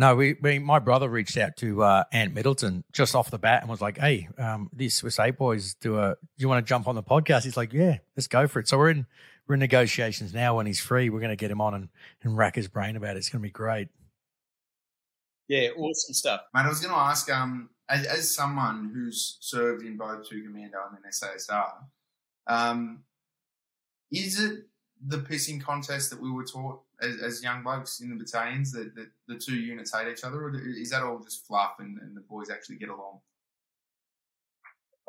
No, we, we my brother reached out to uh, Ant Middleton just off the bat and was like, "Hey, um, these Swiss Eight boys do a. Do you want to jump on the podcast?" He's like, "Yeah, let's go for it." So we're in we're in negotiations now. When he's free, we're going to get him on and, and rack his brain about it. It's going to be great. Yeah, awesome stuff. Mate, I was going to ask, um, as, as someone who's served in both 2 Commando and then SASR, um, is it the pissing contest that we were taught as, as young blokes in the battalions that, that, the two units hate each other, or is that all just fluff and, and the boys actually get along?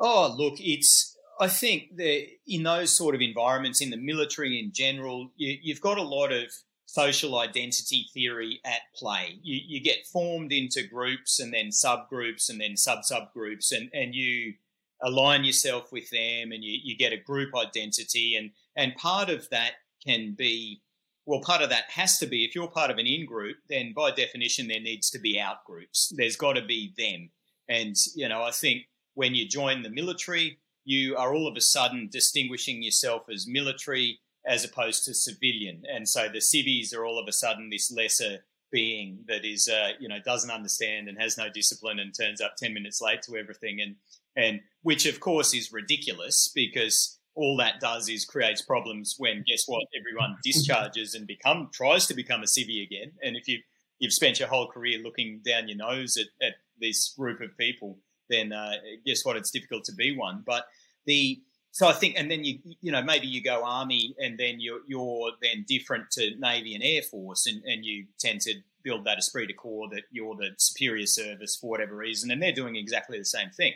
Oh, look, it's I think that in those sort of environments, in the military in general, you, have got a lot of social identity theory at play. You, you get formed into groups and then subgroups and then sub subgroups, and, and you align yourself with them and you, you get a group identity. And, and part of that can be, well, part of that has to be if you're part of an in group, then by definition, there needs to be out groups. There's got to be them. And, you know, I think when you join the military, you are all of a sudden distinguishing yourself as military as opposed to civilian. And so the civvies are all of a sudden this lesser being that is, uh, you know, doesn't understand and has no discipline and turns up 10 minutes late to everything. And, and which of course is ridiculous because all that does is creates problems when guess what? Everyone discharges and become, tries to become a civvy again. And if you, you've spent your whole career looking down your nose at, at this group of people, then uh, guess what? It's difficult to be one. But the, so I think, and then you you know maybe you go army, and then you're you're then different to navy and air force, and, and you tend to build that esprit de corps that you're the superior service for whatever reason, and they're doing exactly the same thing.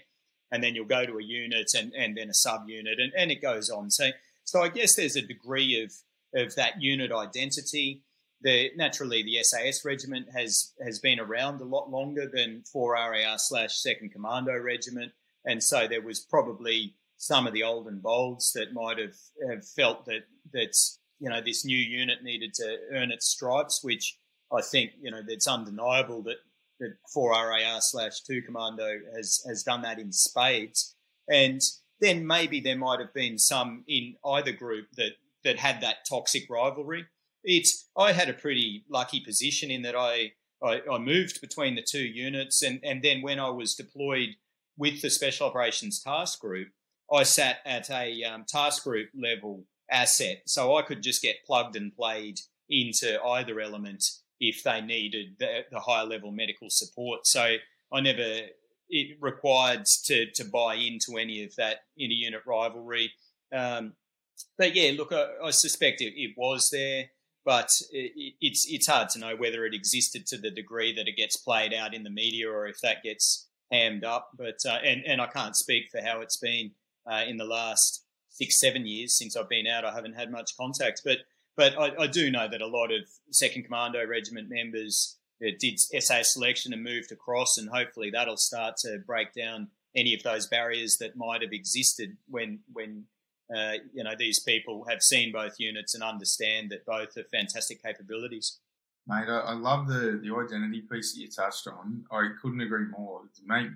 And then you'll go to a unit, and, and then a sub unit, and, and it goes on. So so I guess there's a degree of of that unit identity. the naturally the SAS regiment has has been around a lot longer than 4 RAR slash Second Commando Regiment, and so there was probably some of the old and bolds that might have, have felt that that's you know this new unit needed to earn its stripes, which I think you know it's undeniable that that 4 RAR slash 2 Commando has has done that in spades, and then maybe there might have been some in either group that that had that toxic rivalry. It's I had a pretty lucky position in that I, I, I moved between the two units, and and then when I was deployed with the Special Operations Task Group, I sat at a um, task group level asset, so I could just get plugged and played into either element if they needed the, the higher level medical support. So I never it required to to buy into any of that inter unit rivalry. Um, but yeah, look, I, I suspect it, it, was there, but it, it's it's hard to know whether it existed to the degree that it gets played out in the media or if that gets hammed up. But uh, and and I can't speak for how it's been uh, in the last six seven years since I've been out. I haven't had much contact, but but I, I do know that a lot of Second Commando Regiment members uh, did SA selection and moved across, and hopefully that'll start to break down any of those barriers that might have existed when when uh, you know these people have seen both units and understand that both are fantastic capabilities. Mate, I, I love the the identity piece that you touched on. I couldn't agree more. Mate,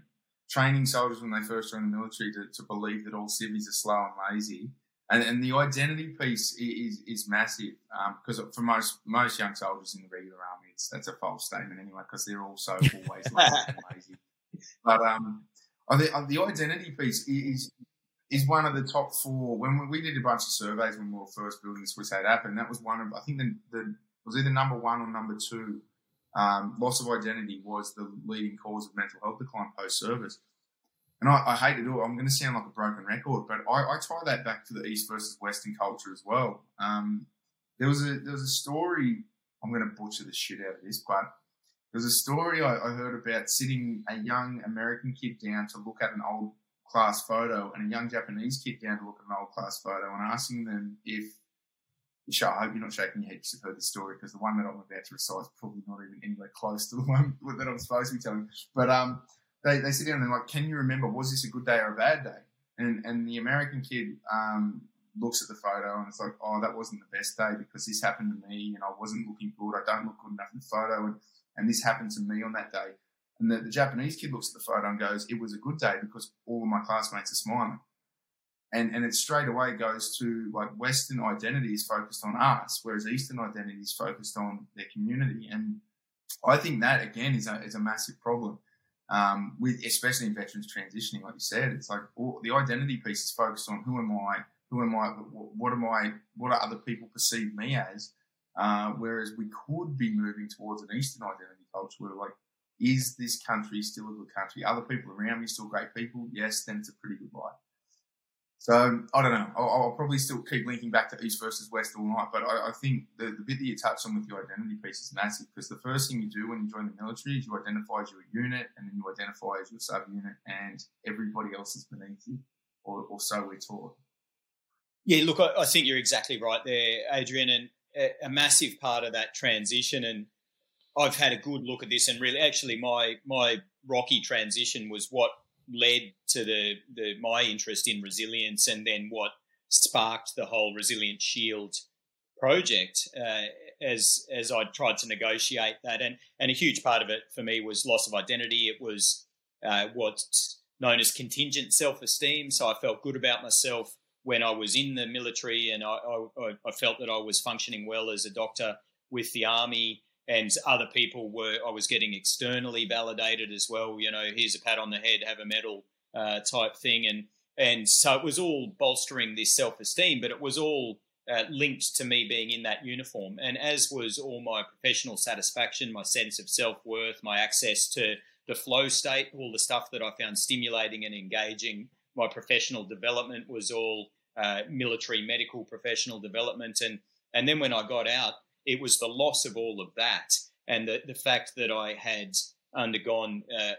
training soldiers when they first join the military to, to believe that all civvies are slow and lazy. And, and the identity piece is, is massive because um, for most most young soldiers in the regular army, it's, that's a false statement anyway because they're also always lazy. But um, the, the identity piece is is one of the top four. When we, we, did a bunch of surveys when we were first building the Swiss8 app, and that was one of I think the, the was either number one or number two um, loss of identity was the leading cause of mental health decline post service. And I, I, hate to do it. I'm going to sound like a broken record, but I, I tie that back to the East versus Western culture as well. Um, there was a there was a story. I'm going to butcher the shit out of this, but there was a story I, I heard about sitting a young American kid down to look at an old class photo and a young Japanese kid down to look at an old class photo and asking them if I hope you're not shaking your head because you've heard the story because the one that I'm about to recite is probably not even anywhere close to the one that I'm supposed to be telling. But um, they, they sit down and they're like, "Can you remember? Was this a good day or a bad day?" And and the American kid um, looks at the photo and it's like, "Oh, that wasn't the best day because this happened to me and I wasn't looking good. I don't look good enough in the photo, and and this happened to me on that day." And the, the Japanese kid looks at the photo and goes, "It was a good day because all of my classmates are smiling." and and it straight away goes to like Western identity is focused on us, whereas Eastern identity is focused on their community, and I think that again is a is a massive problem. Um, with especially in veterans transitioning, like you said, it's like all, the identity piece is focused on who am I, who am I, what am I, what are other people perceive me as, uh, whereas we could be moving towards an Eastern identity culture where like, is this country still a good country? Other people around me still great people? Yes, then it's a pretty good life. So I don't know. I'll, I'll, probably still keep linking back to East versus West all night, but I, I think the, the, bit that you touched on with your identity piece is massive because the first thing you do when you join the military is you identify as your unit, and then you identify as your subunit, and everybody else is beneath you, or, or so we're taught. Yeah, look, I, I, think you're exactly right there, Adrian, and a, a massive part of that transition. And I've had a good look at this, and really, actually, my my rocky transition was what led to the, the my interest in resilience and then what sparked the whole Resilience Shield project uh, as as I tried to negotiate that. And and a huge part of it for me was loss of identity. It was uh, what's known as contingent self-esteem. So I felt good about myself when I was in the military and I, I, I felt that I was functioning well as a doctor with the army and other people were I was getting externally validated as well. You know, here's a pat on the head, have a medal uh, type thing, and and so it was all bolstering this self esteem, but it was all uh, linked to me being in that uniform, and as was all my professional satisfaction, my sense of self worth, my access to the flow state, all the stuff that I found stimulating and engaging. My professional development was all uh, military medical professional development, and and then when I got out, it was the loss of all of that and the, the fact that I had undergone uh,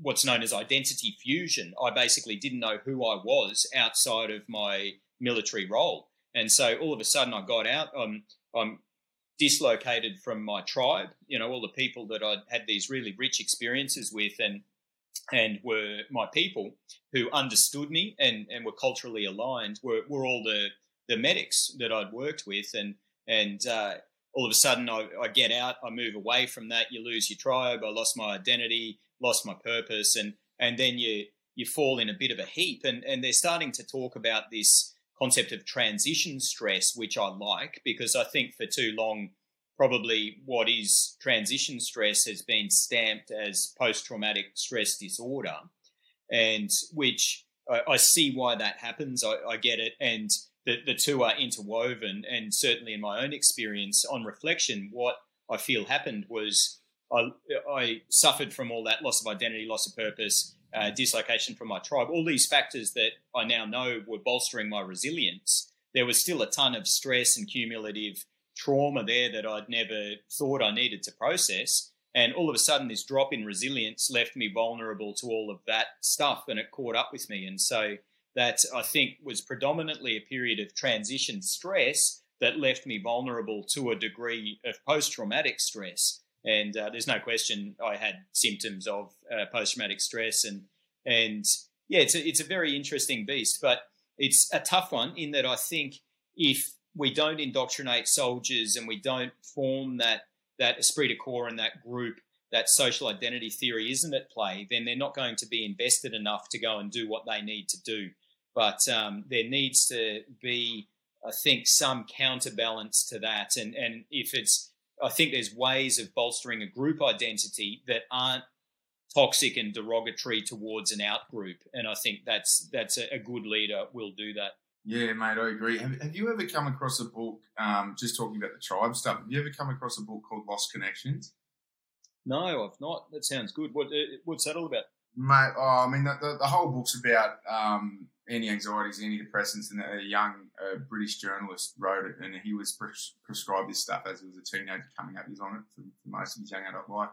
what's known as identity fusion. I basically didn't know who I was outside of my military role. And so all of a sudden I got out. I'm, I'm dislocated from my tribe. You know, all the people that I'd had these really rich experiences with, and and were my people who understood me and, and were culturally aligned were, were all the, the medics that I'd worked with. And, and uh, all of a sudden I, I, get out, I move away from that, you lose your tribe, I lost my identity, lost my purpose, and, and then you, you fall in a bit of a heap. And, and they're starting to talk about this concept of transition stress, which I like because I think for too long probably what is transition stress has been stamped as post traumatic stress disorder, and which I, I see why that happens. I, I, get it. And the, the two are interwoven. And certainly in my own experience, on reflection, what I feel happened was I, I suffered from all that loss of identity, loss of purpose, uh, dislocation from my tribe, all these factors that I now know were bolstering my resilience. There was still a ton of stress and cumulative trauma there that I'd never thought I needed to process. And all of a sudden, this drop in resilience left me vulnerable to all of that stuff and it caught up with me. And so that I think was predominantly a period of transition stress that left me vulnerable to a degree of post traumatic stress. And uh, there's no question I had symptoms of uh, post traumatic stress. And, and yeah, it's a, it's a very interesting beast, but it's a tough one in that I think if we don't indoctrinate soldiers and we don't form that that esprit de corps and that group, that social identity theory isn't at play, then they're not going to be invested enough to go and do what they need to do. But um, there needs to be, I think, some counterbalance to that. And and if it's, I think there's ways of bolstering a group identity that aren't toxic and derogatory towards an out group. And I think that's that's a, a good leader will do that. Yeah, mate, I agree. Have, have you ever come across a book, um, just talking about the tribe stuff, have you ever come across a book called Lost Connections? No, I've not. That sounds good. What, uh, what's that all about? Mate, oh, I mean, the, the, the, whole book's about um, anti-anxieties, any antidepressants, and a young uh, British journalist wrote it, and he was pres- prescribed this stuff as he was a teenager coming up. He was on it for, for most of his young adult life.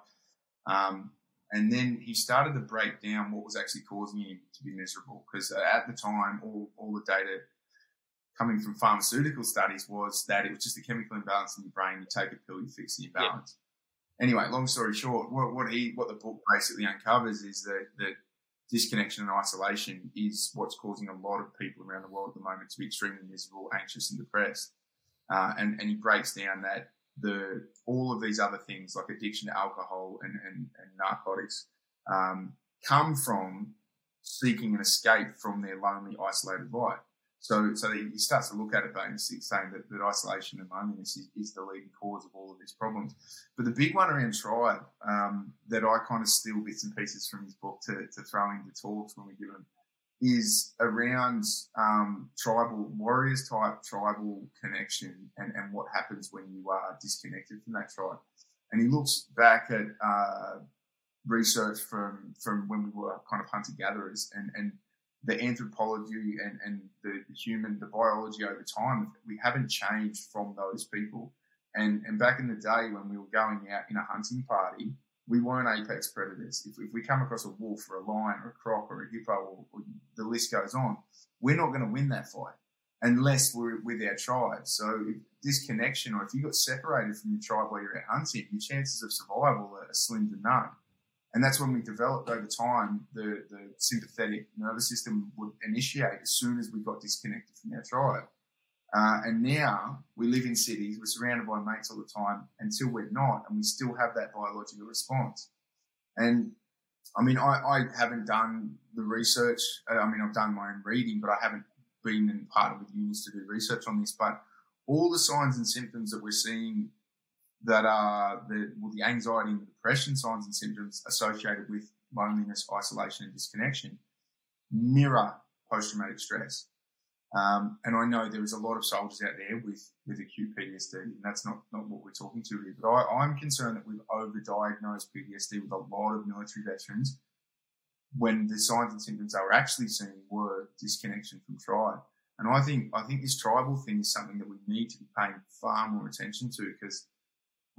Um, and then he started to break down what was actually causing him to be miserable, because at the time, all, all the data coming from pharmaceutical studies was that it was just a chemical imbalance in your brain. You take a pill, you fix the imbalance. Yeah. Anyway, long story short, what, what, he what the book basically uncovers is that that disconnection and isolation is what's causing a lot of people around the world at the moment to be extremely miserable, anxious, and depressed. Uh, and and he breaks down that the all of these other things like addiction to alcohol and and, and narcotics um, come from seeking an escape from their lonely, isolated life. So, so he starts to look at it basically saying that, that isolation and loneliness is, is, the leading cause of all of these problems. But the big one around tribe um, that I kind of steal bits and pieces from his book to, to throw into talks when we give them is around um, tribal warriors type tribal connection and, and what happens when you are disconnected from that tribe. And he looks back at uh, research from from when we were kind of hunter gatherers and and the anthropology and, and the, human, the biology over time, we haven't changed from those people. And, and back in the day when we were going out in a hunting party, we weren't apex predators. If, if we come across a wolf or a lion or a croc or a hippo or, or the list goes on, we're not going to win that fight unless we're with our tribe. So disconnection or if you got separated from your tribe while you're out hunting, your chances of survival are slim to none. And that's when we developed over time the, the sympathetic nervous system would initiate as soon as we got disconnected from our tribe. Uh, and now we live in cities, we're surrounded by mates all the time until we're not, and we still have that biological response. And I mean, I, I haven't done the research. Uh, I mean, I've done my own reading, but I haven't been in partnered with unions to do research on this. But all the signs and symptoms that we're seeing that are the, well, the anxiety and depression signs and symptoms associated with loneliness, isolation, and disconnection mirror post-traumatic stress. Um, and I know there is a lot of soldiers out there with, with acute PTSD, and that's not, not what we're talking to here. But I, I'm concerned that we've overdiagnosed PTSD with a lot of military veterans when the signs and symptoms they were actually seeing were disconnection from tribe. And I think I think this tribal thing is something that we need to be paying far more attention to because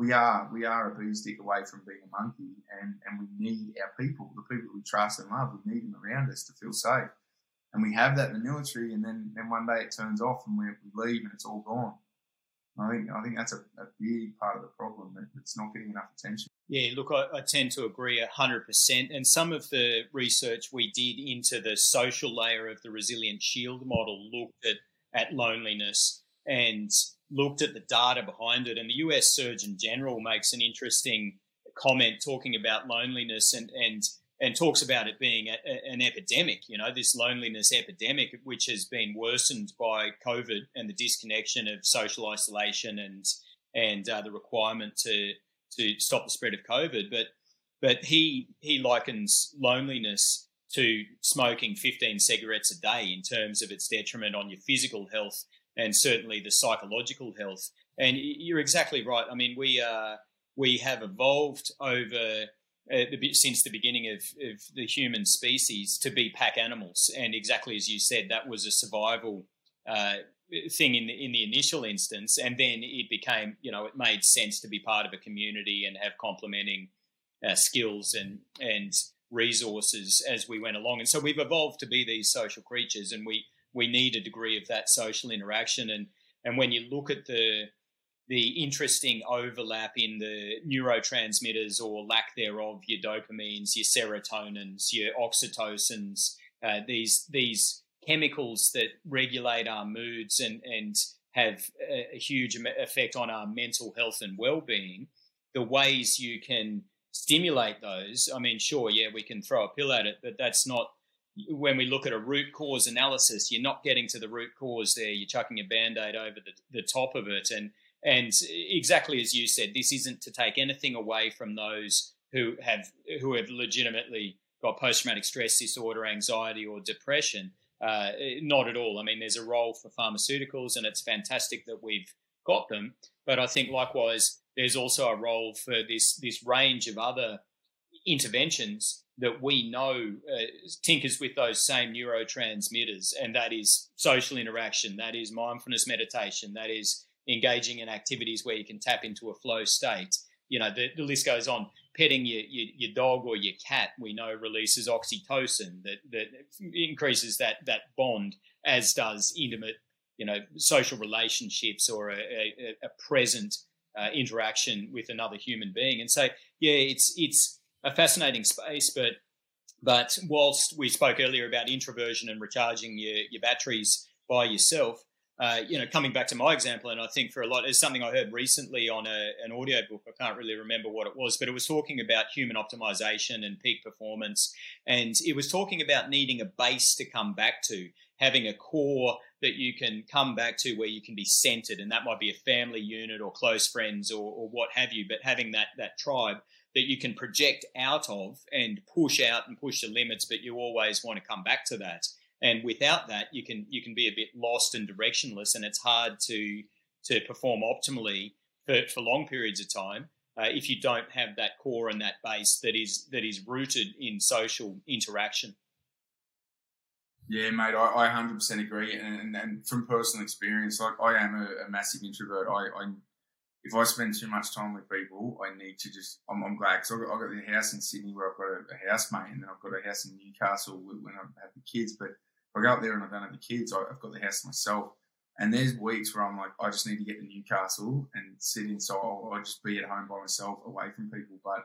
we are we are a bee stick away from being a monkey, and and we need our people, the people we trust and love. We need them around us to feel safe, and we have that in the military. And then then one day it turns off, and we, we leave, and it's all gone. I think I think that's a, a big part of the problem. It's not getting enough attention. Yeah, look, I, I tend to agree hundred percent. And some of the research we did into the social layer of the Resilience Shield model looked at at loneliness and looked at the data behind it. And the US Surgeon General makes an interesting comment talking about loneliness and and and talks about it being a, a, an epidemic, you know, this loneliness epidemic, which has been worsened by COVID and the disconnection of social isolation and and uh, the requirement to to stop the spread of COVID. But but he he likens loneliness to smoking 15 cigarettes a day in terms of its detriment on your physical health and certainly the psychological health. And you're exactly right. I mean, we uh, we have evolved over uh, the, since the beginning of, of, the human species to be pack animals, and exactly as you said, that was a survival uh, thing in the in the initial instance, and then it became, you know, it made sense to be part of a community and have complementing uh, skills and and resources as we went along, and so we've evolved to be these social creatures, and we we need a degree of that social interaction, and and when you look at the the interesting overlap in the neurotransmitters or lack thereof, your dopamines, your serotonins, your oxytocins, uh, these these chemicals that regulate our moods and and have a, a huge effect on our mental health and well-being. The ways you can stimulate those, I mean, sure, yeah, we can throw a pill at it, but that's not when we look at a root cause analysis, you're not getting to the root cause there. You're chucking a band aid over the, the top of it. And and exactly as you said, this isn't to take anything away from those who have who have legitimately got post traumatic stress disorder, anxiety, or depression. Uh, not at all. I mean, there's a role for pharmaceuticals, and it's fantastic that we've got them. But I think likewise, there's also a role for this this range of other interventions that we know uh, tinkers with those same neurotransmitters, and that is social interaction, that is mindfulness meditation, that is engaging in activities where you can tap into a flow state. You know, the, the list goes on. Petting your, your, your, dog or your cat, we know releases oxytocin that, that increases that, that bond, as does intimate, you know, social relationships or a, a, a present uh, interaction with another human being. And so, yeah, it's it's a fascinating space, but but whilst we spoke earlier about introversion and recharging your, your batteries by yourself, uh, you know, coming back to my example, and I think for a lot, is something I heard recently on a, an audio book. I can't really remember what it was, but it was talking about human optimization and peak performance. And it was talking about needing a base to come back to, having a core that you can come back to where you can be centered. And that might be a family unit or close friends or, or what have you, but having that, that tribe that you can project out of and push out and push the limits, but you always want to come back to that. And without that you can you can be a bit lost and directionless and it's hard to to perform optimally for, for long periods of time uh, if you don't have that core and that base that is that is rooted in social interaction. Yeah mate i, I 100% agree and, and, from personal experience like i am a, a massive introvert. I, I, if I spend too much time with people, I need to just. I'm, I'm glad because I've, I've got, the house in Sydney where I've got a, a housemate, and then I've got a house in Newcastle when I have the kids. But if I go up there and I don't have the kids, I've got the house myself. And there's weeks where I'm like, I just need to get to Newcastle and sit inside, or I just be at home by myself, away from people. But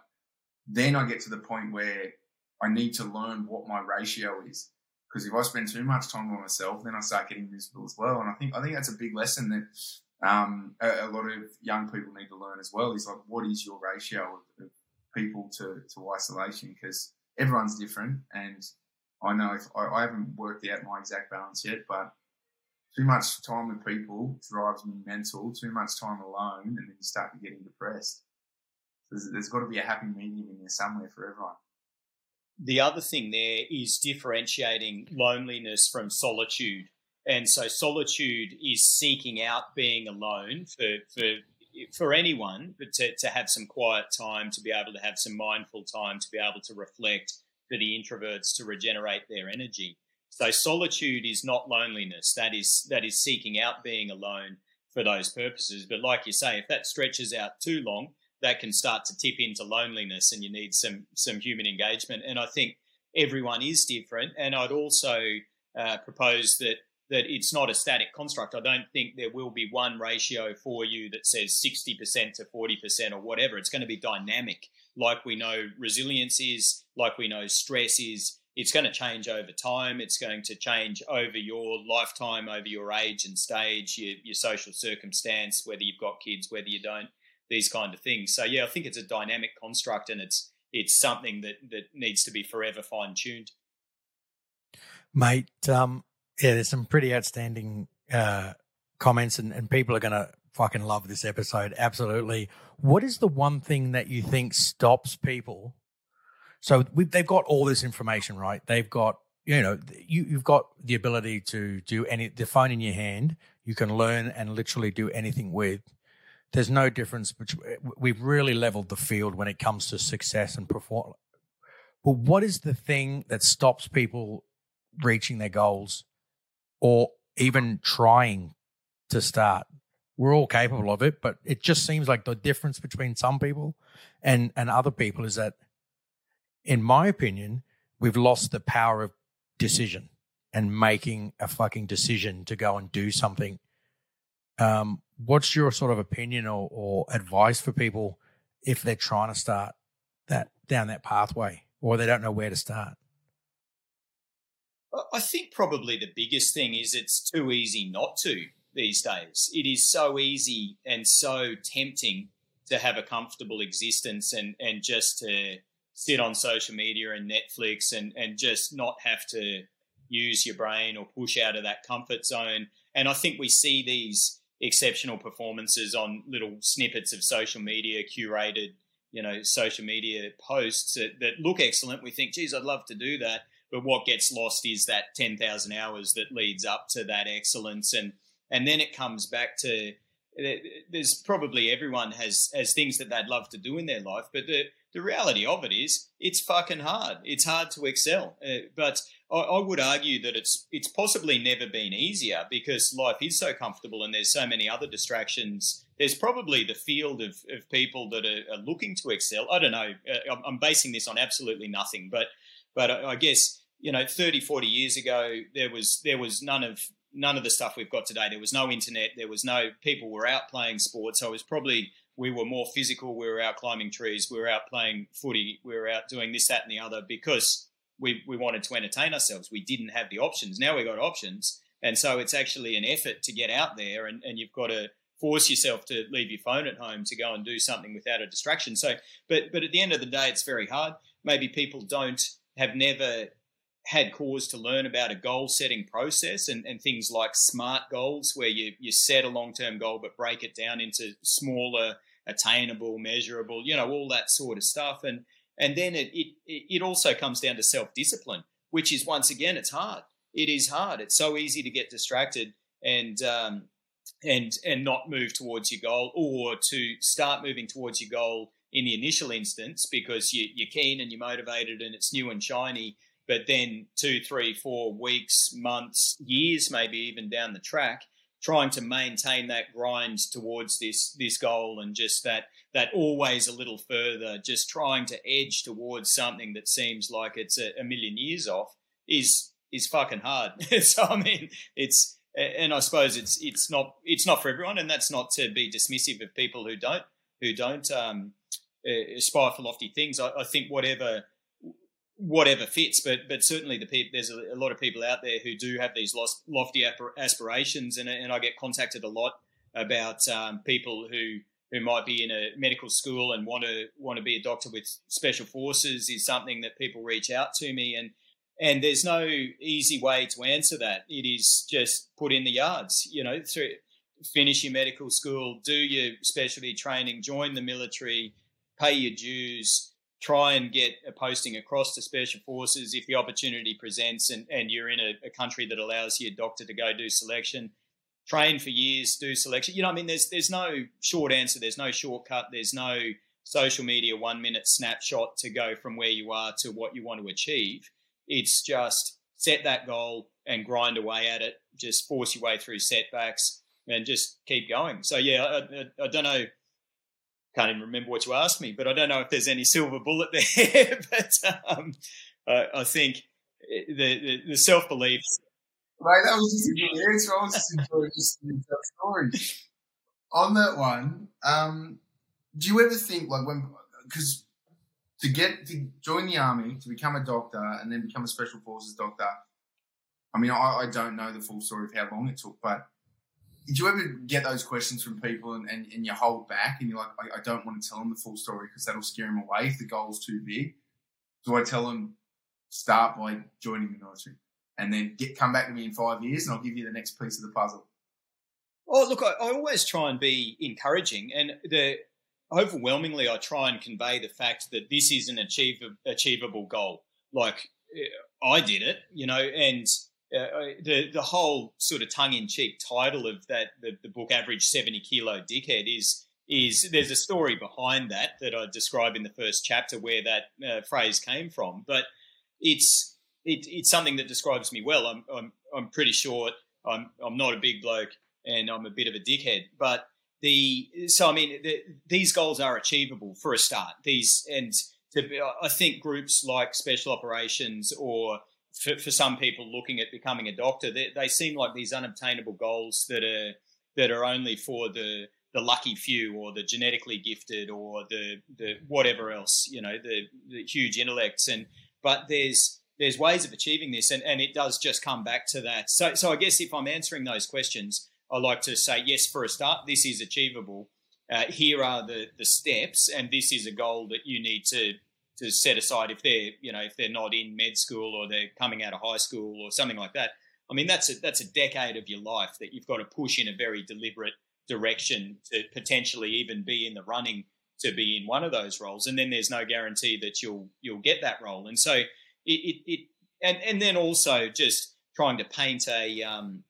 then I get to the point where I need to learn what my ratio is. Because if I spend too much time by myself, then I start getting miserable as well. And I think I think that's a big lesson that um, a, a, lot of young people need to learn as well. Is like, what is your ratio of, of people to, to isolation? Because everyone's different, and I know if I, I haven't worked out my exact balance yet, but too much time with people drives me mental. Too much time alone, and then you start getting depressed. There's, there's got to be a happy medium in there somewhere for everyone. The other thing there is differentiating loneliness from solitude. And so solitude is seeking out being alone for, for for anyone, but to, to have some quiet time, to be able to have some mindful time, to be able to reflect, for the introverts to regenerate their energy. So solitude is not loneliness. That is that is seeking out being alone for those purposes. But like you say, if that stretches out too long, that can start to tip into loneliness, and you need some some human engagement. And I think everyone is different. And I'd also uh, propose that that it's not a static construct. I don't think there will be one ratio for you that says 60% to 40% or whatever. It's going to be dynamic, like we know resilience is, like we know stress is. It's going to change over time. It's going to change over your lifetime, over your age and stage, your, your social circumstance, whether you've got kids, whether you don't, these kind of things. So yeah, I think it's a dynamic construct and it's it's something that that needs to be forever fine tuned. Mate, um, yeah, there's some pretty outstanding uh, comments, and, and people are going to fucking love this episode. Absolutely. What is the one thing that you think stops people? So they've got all this information, right? They've got, you know, you, you've got the ability to do any, the phone in your hand, you can learn and literally do anything with. There's no difference. Between, we've really leveled the field when it comes to success and perform. But what is the thing that stops people reaching their goals or even trying to start. We're all capable of it, but it just seems like the difference between some people and, and other people is that, in my opinion, we've lost the power of decision and making a fucking decision to go and do something. Um, what's your sort of opinion or, or advice for people if they're trying to start that down that pathway or they don't know where to start? I think probably the biggest thing is it's too easy not to these days. It is so easy and so tempting to have a comfortable existence and, and just to sit on social media and Netflix and, and just not have to use your brain or push out of that comfort zone. And I think we see these exceptional performances on little snippets of social media, curated, you know, social media posts that, that look excellent. We think, geez, I'd love to do that. But what gets lost is that 10,000 hours that leads up to that excellence. And, and then it comes back to there's probably everyone has, has things that they'd love to do in their life. But the, the reality of it is it's fucking hard. It's hard to excel. Uh, but I, I, would argue that it's it's possibly never been easier because life is so comfortable and there's so many other distractions. There's probably the field of, of people that are, are looking to excel. I don't know. Uh, I'm basing this on absolutely nothing, but but I, I guess you know 30 40 years ago there was there was none of none of the stuff we've got today. There was no internet. There was no people were out playing sports. So it was probably we were more physical. We were out climbing trees. We were out playing footy. We were out doing this that and the other because we, we wanted to entertain ourselves. We didn't have the options. Now we got options. And so it's actually an effort to get out there and, and you've got to force yourself to leave your phone at home to go and do something without a distraction. So but but at the end of the day it's very hard. Maybe people don't have never had cause to learn about a goal setting process and, and things like SMART goals, where you, you set a long term goal but break it down into smaller, attainable, measurable, you know, all that sort of stuff. And and then it it, it also comes down to self discipline, which is once again it's hard. It is hard. It's so easy to get distracted and um, and and not move towards your goal, or to start moving towards your goal in the initial instance because you, you're keen and you're motivated and it's new and shiny but then two, three, four weeks, months, years, maybe even down the track, trying to maintain that grind towards this this goal and just that that always a little further, just trying to edge towards something that seems like it's a, a million years off is is fucking hard. so I mean, it's and I suppose it's it's not it's not for everyone, and that's not to be dismissive of people who don't who don't um, aspire for lofty things. I, I think whatever whatever fits. But but certainly the pe- there's a, a, lot of people out there who do have these lofty aspirations, and and I get contacted a lot about um, people who who might be in a medical school and want to want to be a doctor with special forces is something that people reach out to me and and there's no easy way to answer that it is just put in the yards you know through finish your medical school do your specialty training join the military pay your dues try and get a posting across to special forces if the opportunity presents and, and you're in a, a country that allows your doctor to go do selection train for years do selection. You know i mean there's there's no short answer there's no shortcut there's no social media one minute snapshot to go from where you are to what you want to achieve. It's just set that goal and grind away at it just force your way through setbacks and just keep going. So yeah i, I, I don't know can't even remember what you asked me, but I don't know if there's any silver bullet there. but um, uh, I think the, the, the self belief that was just a good answer. I was just enjoying that story. On that one, um, do you ever think like when because to get to join the army to become a doctor and then become a special forces doctor? I mean, I, I don't know the full story of how long it took, but did you ever get those questions from people and, and, and you hold back and you're like, I, I don't want to tell them the full story because that'll scare them away if the goal's too big? Do I tell them start by joining the military and then get come back to me in five years and I'll give you the next piece of the puzzle? Oh, look, I, I always try and be encouraging, and the overwhelmingly I try and convey the fact that this is an achieve, achievable goal. Like eh, I did it, you know, and uh, the the whole sort of tongue in cheek title of that the, the book average 70 kilo dickhead is is there's a story behind that that I describe in the first chapter where that uh, phrase came from. But it's it, it's something that describes me well. I'm I'm, I'm pretty short. I'm I'm not a big bloke and I'm a bit of a dickhead. But the so I mean the, these goals are achievable for a start. These and to, I think groups like special operations or for, for some people looking at becoming a doctor, they, they seem like these unobtainable goals that are that are only for the the lucky few or the genetically gifted or the the whatever else you know the, the huge intellects. And but there's there's ways of achieving this and, and it does just come back to that. So so i guess if i'm answering those questions i like to say yes for a start this is achievable. Uh, here are the the steps and this is a goal that you need to to set aside if they're you know if they're not in med school or they're coming out of high school or something like that. I mean that's a that's a decade of your life that you've got to push in a very deliberate direction to potentially even be in the running to be in one of those roles, and then there's no guarantee that you'll you'll get that role. And so it it, it and and then also just trying to paint a um,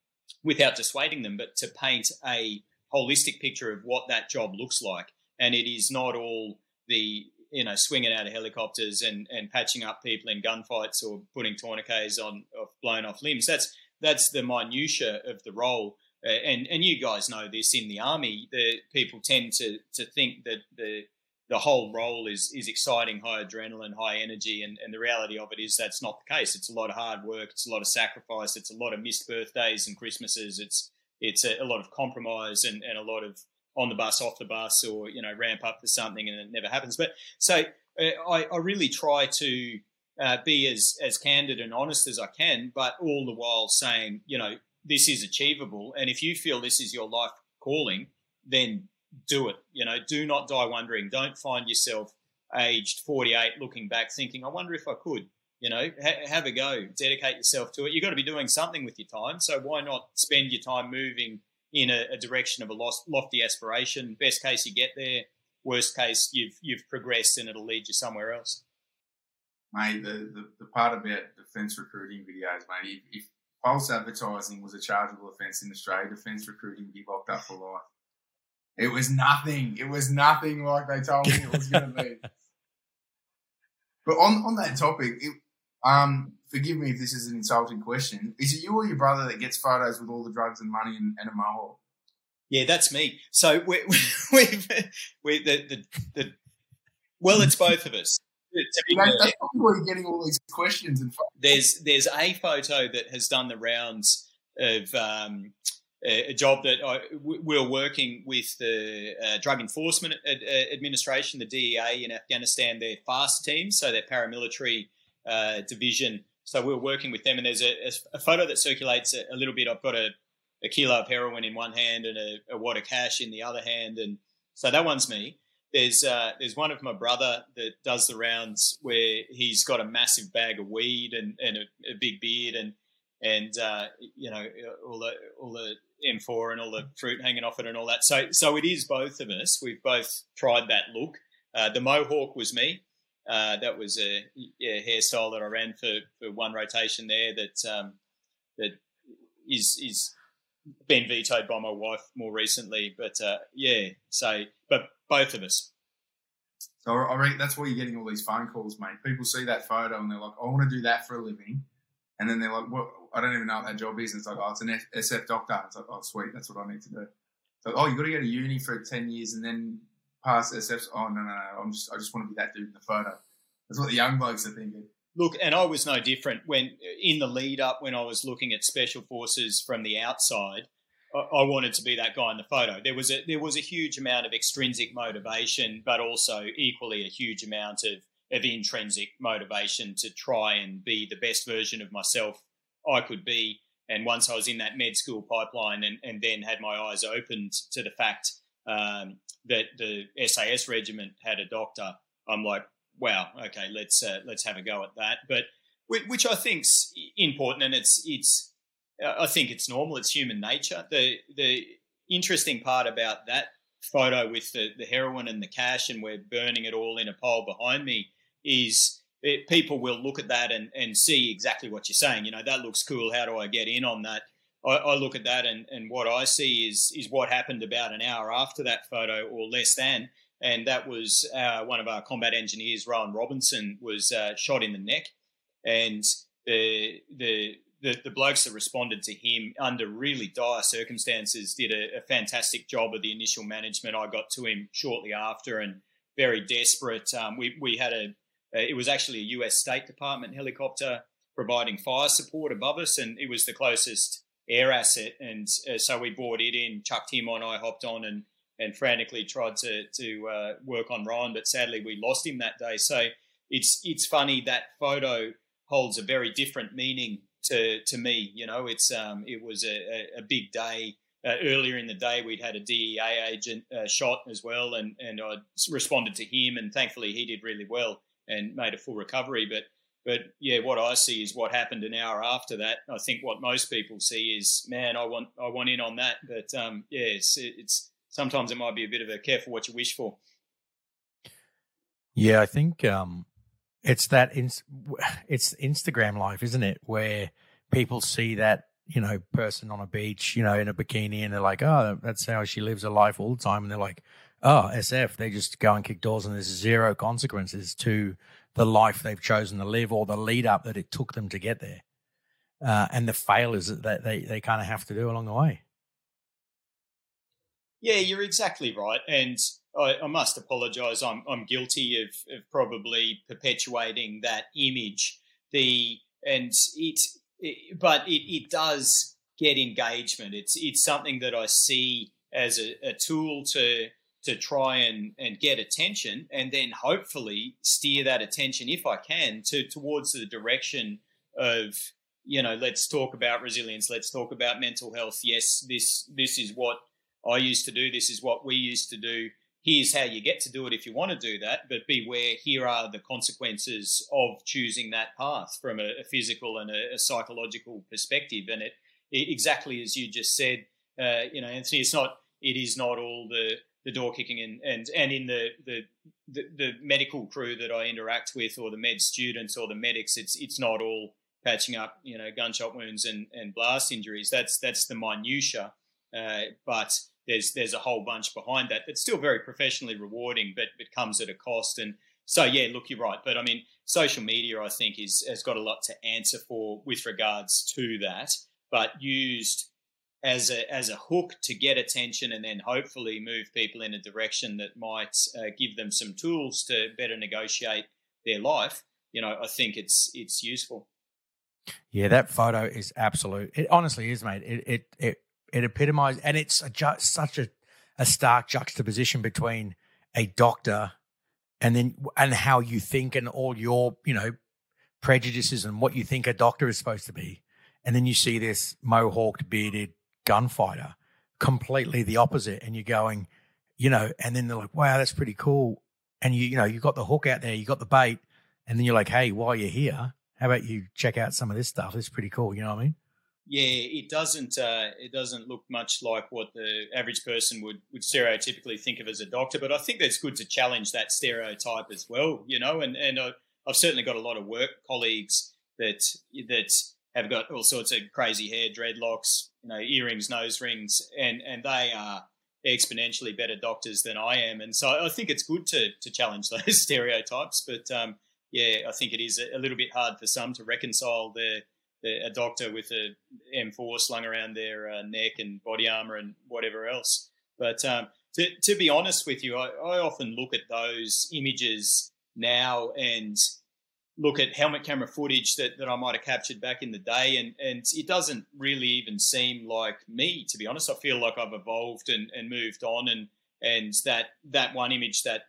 without dissuading them, but to paint a holistic picture of what that job looks like. And it is not all the you know, swinging out of helicopters and, and patching up people in gunfights or putting tourniquets on blown off limbs. That's that's the minutia of the role. Uh, and and you guys know this in the army. The people tend to to think that the the whole role is is exciting, high adrenaline, high energy, and, and the reality of it is that's not the case. It's a lot of hard work. It's a lot of sacrifice. It's a lot of missed birthdays and Christmases. It's it's a, a lot of compromise and, and a lot of on the bus, off the bus, or you know, ramp up for something and it never happens. But so uh, I, I, really try to uh, be as as candid and honest as I can, but all the while saying, you know, this is achievable, and if you feel this is your life calling, then do it. You know, do not die wondering. Don't find yourself aged 48 looking back thinking, I wonder if I could. You know, ha- have a go, dedicate yourself to it. You've got to be doing something with your time. So why not spend your time moving in a, a direction of a lofty aspiration. Best case, you get there. Worst case, you've you've progressed and it'll lead you somewhere else. Mate, the, the, the part about defence recruiting videos, mate, if, if false advertising was a chargeable offence in Australia, defence recruiting would be locked up for life. It was nothing. It was nothing like they told me it was going to be. but on, on that topic, it, um, forgive me if this is an insulting question. Is it you or your brother that gets photos with all the drugs and money and, and a mohawk? Yeah, that's me. So we, we, we, the, the, the, well, it's both of us. that's probably why you're getting all these questions. And there's there's a photo that has done the rounds of um, a, a, job that I, we're working with the uh, Drug Enforcement Administration, the DEA in Afghanistan, their FAST team, so their paramilitary uh, division so we were working with them, and there's a, a photo that circulates a, a, little bit. I've got a, a, kilo of heroin in one hand and a, a wad of cash in the other hand, and so that one's me. There's uh, there's one of my brother that does the rounds where he's got a massive bag of weed and, and a, big beard and and uh, you know all the all the M4 and all the fruit hanging off it and all that. So so it is both of us. We've both tried that look. Uh, the mohawk was me. Uh, that was a yeah, hairstyle that I ran for, for one rotation there that um, that is is been vetoed by my wife more recently. But uh, yeah, so but both of us. So I reckon that's why you're getting all these phone calls, mate. People see that photo and they're like, "I want to do that for a living," and then they're like, "What? I don't even know what that job is." And it's like, "Oh, it's an SF doctor." It's like, "Oh, sweet, that's what I need to do." So, oh, you've got to go to uni for ten years and then pass SFs. Oh uh, no, no, no. I'm just I just want to be that dude in the photo. That's what the young blokes are thinking. look, and I was no different when in the lead up when I was looking at special forces from the outside. I wanted to be that guy in the photo. There was a there was a huge amount of extrinsic motivation, but also equally a huge amount of of intrinsic motivation to try and be the best version of myself I could be. And once I was in that med school pipeline, and, and then had my eyes opened to the fact um, that the SAS regiment had a doctor, I'm like, wow, okay, let's uh, let's have a go at that. But which I think's important, and it's it's I think it's normal. It's human nature. The the interesting part about that photo with the, the heroin and the cash, and we're burning it all in a pile behind me, is it, people will look at that and, and see exactly what you're saying. You know, that looks cool. How do I get in on that? I, I look at that, and, and what I see is is what happened about an hour after that photo, or less than and that was uh, one of our combat engineers, Rowan Robinson, was uh, shot in the neck, and the, the the the blokes that responded to him under really dire circumstances did a, a, fantastic job of the initial management. I got to him shortly after, and very desperate. Um, we we had a it was actually a U.S. State Department helicopter providing fire support above us, and it was the closest air asset, and uh, so we brought it in, chucked him on, I hopped on, and and frantically tried to to uh, work on Ryan, but sadly we lost him that day. So it's it's funny that photo holds a very different meaning to to me. You know, it's um it was a, a big day. Uh, earlier in the day, we'd had a DEA agent uh, shot as well, and and I responded to him, and thankfully he did really well and made a full recovery. But but yeah, what I see is what happened an hour after that. I think what most people see is, man, I want I want in on that. But um, yeah, it's, it's sometimes it might be a bit of a careful what you wish for. Yeah, I think um, it's that it's Instagram life, isn't it? Where people see that you know person on a beach, you know, in a bikini, and they're like, "Oh, that's how she lives her life all the time," and they're like, "Oh, SF, they just go and kick doors, and there's zero consequences to the life they've chosen to live or the lead up that it took them to get there, uh, and the failures that they they kind of have to do along the way." Yeah, you're exactly right. And I, I must apologise. I'm, I'm guilty of, of probably perpetuating that image. The and it, it but it, it does get engagement. It's it's something that I see as a, a tool to to try and, and get attention and then hopefully steer that attention if I can to towards the direction of you know let's talk about resilience let's talk about mental health yes this this is what I used to do, this is what we used to do. Here's how you get to do it if you want to do that, but beware, here are the consequences of choosing that path from a, a physical and a, a, psychological perspective. And it, it, exactly as you just said, uh, you know, Anthony, it's not, it is not all the, the door kicking and, and, and in the, the, the, the medical crew that I interact with or the med students or the medics, it's, it's not all patching up, you know, gunshot wounds and, and blast injuries. That's, that's the minutia. Uh, but there's there's a whole bunch behind that that's still very professionally rewarding, but it comes at a cost. And so, yeah, look, you're right. But I mean, social media, I think, is has got a lot to answer for with regards to that. But used as a as a hook to get attention, and then hopefully move people in a direction that might uh, give them some tools to better negotiate their life. You know, I think it's it's useful. Yeah, that photo is absolute. It honestly is, mate. It it it it epitomized, and it's a ju- such a, a stark juxtaposition between a doctor and then and how you think and all your you know prejudices and what you think a doctor is supposed to be, and then you see this mohawked, bearded gunfighter, completely the opposite, and you're going, you know, and then they're like, wow, that's pretty cool, and you you know you got the hook out there, you got the bait, and then you're like, hey, while you're here, how about you check out some of this stuff? It's pretty cool, you know what I mean? Yeah, it doesn't. Uh, it doesn't look much like what the average person would would stereotypically think of as a doctor. But I think that's good to challenge that stereotype as well. You know, and and uh, I've certainly got a lot of work colleagues that that have got all sorts of crazy hair, dreadlocks, you know, earrings, nose rings, and and they are exponentially better doctors than I am. And so I think it's good to to challenge those stereotypes. But um, yeah, I think it is a, little bit hard for some to reconcile their a doctor with a M4 slung around their uh, neck and body armor and whatever else. But um, to, to be honest with you, I, I, often look at those images now and look at helmet camera footage that, that I might have captured back in the day, and, and it doesn't really even seem like me, to be honest. I feel like I've evolved and, and moved on, and and that that one image, that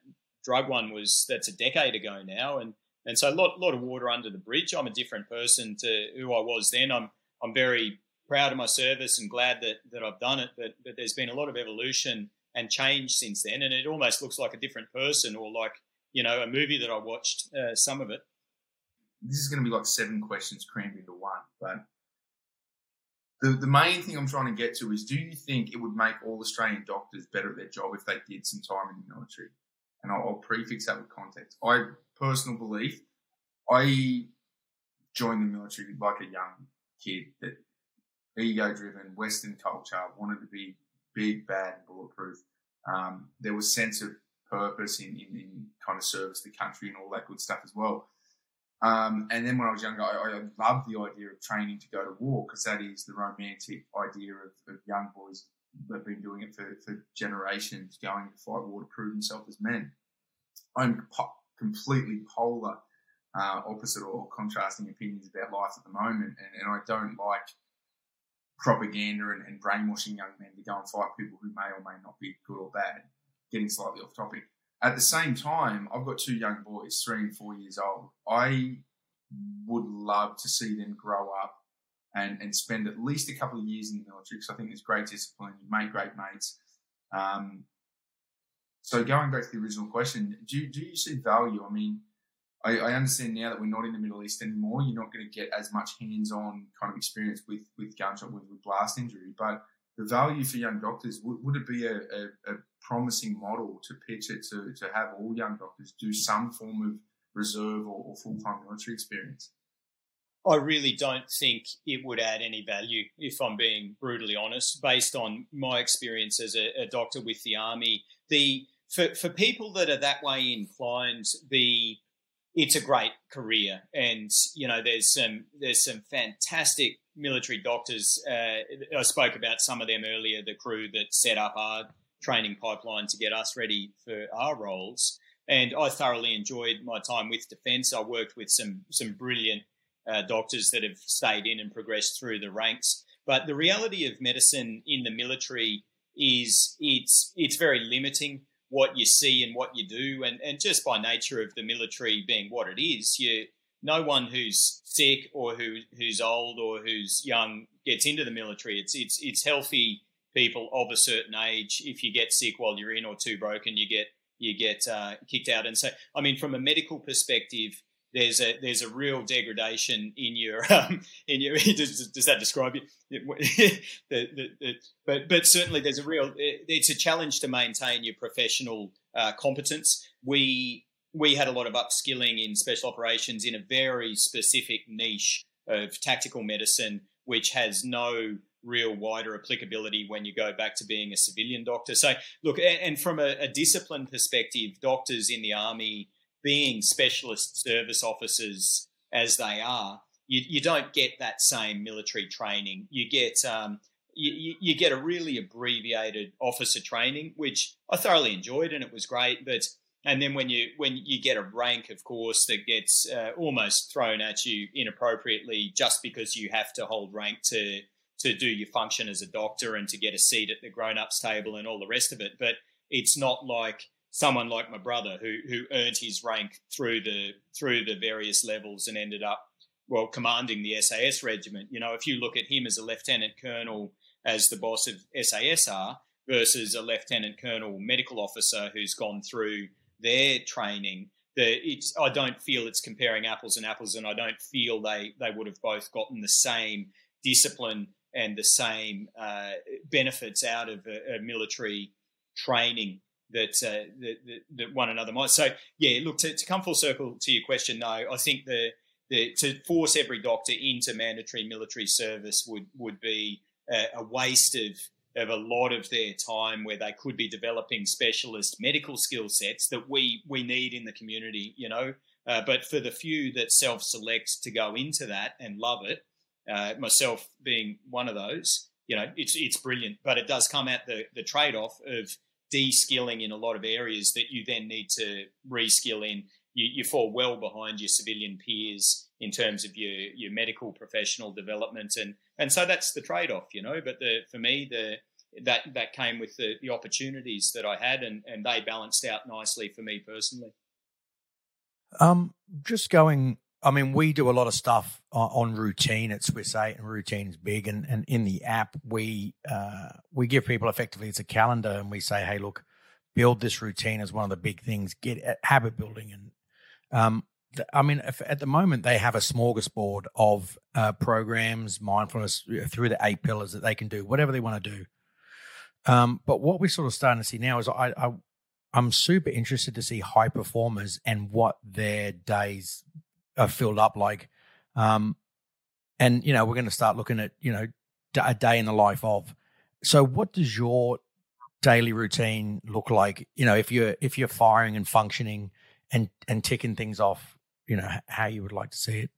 drug one, was that's a decade ago now, and and so a lot lot of water under the bridge. I'm a different person to who I was then. I'm I'm very proud of my service and glad that that I've done it, but but there's been a lot of evolution and change since then, and it almost looks like a different person or like you know a movie that I watched. Uh, some of it this is going to be like seven questions crammed into one. But the, the main thing I'm trying to get to is do you think it would make all Australian doctors better at their job if they did some time in the military? And I'll, I'll prefix that with context. I, personal belief, I joined the military like a young kid that ego driven, Western culture, wanted to be big, bad, bulletproof. Um, there was sense of purpose in, in, in kind of service the country and all that good stuff as well. Um, and then when I was younger, I, I loved the idea of training to go to war because that is the romantic idea of, of young boys that have been doing it for, for generations, going to fight war to prove themselves as men. I'm po- completely polar, uh, opposite or contrasting opinions about life at the moment, and, and I don't like propaganda and, and brainwashing young men to go and fight people who may or may not be good or bad. Getting slightly off topic. At the same time, I've got two young boys, three and four years old. I would love to see them grow up and, and spend at least a couple of years in the military because I think there's great discipline. You make great mates. Um, so going back to the original question, do, do you see value? I mean, I, I, understand now that we're not in the Middle East anymore. You're not going to get as much hands-on kind of experience with with gunshot wounds with blast injury, but the value for young doctors would, would it be a, a, a promising model to pitch it to, to have all young doctors do some form of reserve or, or full time military experience? I really don't think it would add any value, if I'm being brutally honest, based on my experience as a, a doctor with the army. The for, for people that are that way inclined, the it's a great career, and you know there's some there's some fantastic military doctors. Uh, I spoke about some of them earlier. The crew that set up our training pipeline to get us ready for our roles. And I thoroughly enjoyed my time with Defence. I worked with some some brilliant uh, doctors that have stayed in and progressed through the ranks. But the reality of medicine in the military is it's it's very limiting what you see and what you do, and, and just by nature of the military being what it is, you no one who's sick or who who's old or who's young gets into the military. It's it's it's healthy people of a certain age. If you get sick while you're in or too broken, you get you get uh, kicked out. And so, I mean, from a medical perspective, there's a there's a real degradation in your um, in your does, does that describe you? the, the, the, but but certainly there's a real it's a challenge to maintain your professional uh, competence. We we had a lot of upskilling in special operations in a very specific niche of tactical medicine, which has no real wider applicability when you go back to being a civilian doctor. So, look, and from a, a discipline perspective, doctors in the army being specialist service officers as they are, you, you don't get that same military training. You get um, you, you, get a really abbreviated officer training, which I thoroughly enjoyed, and it was great. But and then when you when you get a rank, of course, that gets uh, almost thrown at you inappropriately just because you have to hold rank to to do your function as a doctor and to get a seat at the grown-ups table and all the rest of it. But it's not like someone like my brother who who earned his rank through the through the various levels and ended up well commanding the SAS regiment. You know, if you look at him as a lieutenant colonel as the boss of SASR versus a lieutenant colonel medical officer who's gone through their training, the, it's I don't feel it's comparing apples and apples, and I don't feel they they would have both gotten the same discipline and the same uh, benefits out of a, a military training that, uh, that, that, that one another might. So yeah, look to, to come full circle to your question. No, I think the, the to force every doctor into mandatory military service would would be a, a waste of of a lot of their time where they could be developing specialist medical skill sets that we we need in the community. You know. Uh, but for the few that self-select to go into that and love it, uh, myself being one of those, you know, it's it's brilliant, but it does come at the the trade off of de-skilling in a lot of areas that you then need to re-skill in. you, you fall well behind your civilian peers in terms of your your medical professional development, and and so that's the trade off, you know. But the for me the that that came with the, the opportunities that I had, and and they balanced out nicely for me personally. Um, just going. I mean, we do a lot of stuff on, routine at Swiss8, and routine is big. And, and in the app, we uh, we give people effectively it's a calendar, and we say, hey, look, build this routine as one of the big things. Get uh, habit building, and um, I mean, at the moment they have a smorgasbord of uh, programs, mindfulness uh, through the eight pillars that they can do whatever they want to do. Um, but what we're sort of starting to see now is I, I I'm super interested to see high performers and what their days are filled up like. Um, and you know, we're going to start looking at you know a day in the life of. So, what does your daily routine look like? You know, if you're if you're firing and functioning and and ticking things off, you know, how you would like to see it.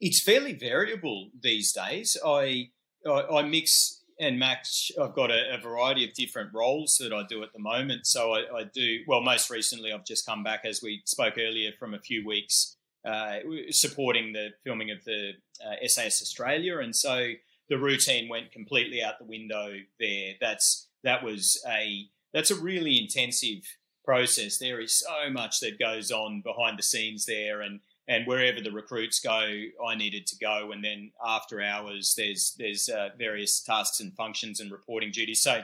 It's fairly variable these days. I I, I mix and Max, I've got a, a, variety of different roles that I do at the moment. So I, I, do well. Most recently, I've just come back, as we spoke earlier, from a few weeks uh, supporting the filming of the uh, SAS Australia, and so the routine went completely out the window there. That's that was a that's a really intensive process. There is so much that goes on behind the scenes there, and and wherever the recruits go, I needed to go. And then after hours, there's there's uh, various tasks and functions and reporting duties. So,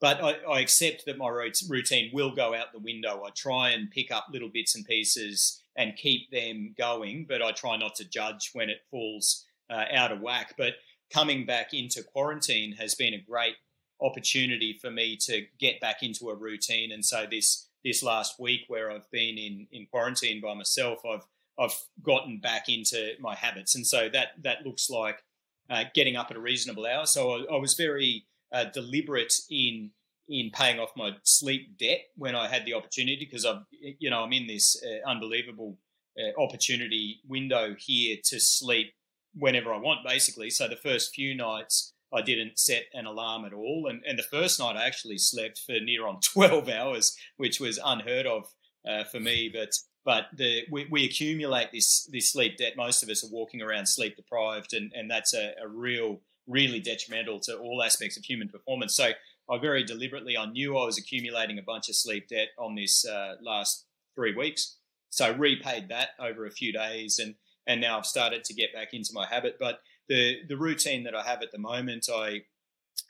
but I, I, accept that my routine will go out the window. I try and pick up little bits and pieces and keep them going, but I try not to judge when it falls uh, out of whack. But coming back into quarantine has been a great opportunity for me to get back into a routine. And so this this last week where I've been in in quarantine by myself, I've I've gotten back into my habits, and so that that looks like uh, getting up at a reasonable hour. So I, I was very uh, deliberate in in paying off my sleep debt when I had the opportunity because I'm you know I'm in this uh, unbelievable uh, opportunity window here to sleep whenever I want, basically. So the first few nights. I didn't set an alarm at all. And, and the first night I actually slept for near on 12 hours, which was unheard of uh, for me. But but the, we, we, accumulate this this sleep debt. Most of us are walking around sleep deprived, and, and that's a, a, real, really detrimental to all aspects of human performance. So I very deliberately, I knew I was accumulating a bunch of sleep debt on this uh, last three weeks. So I repaid that over a few days, and and now I've started to get back into my habit. But the the routine that I have at the moment, I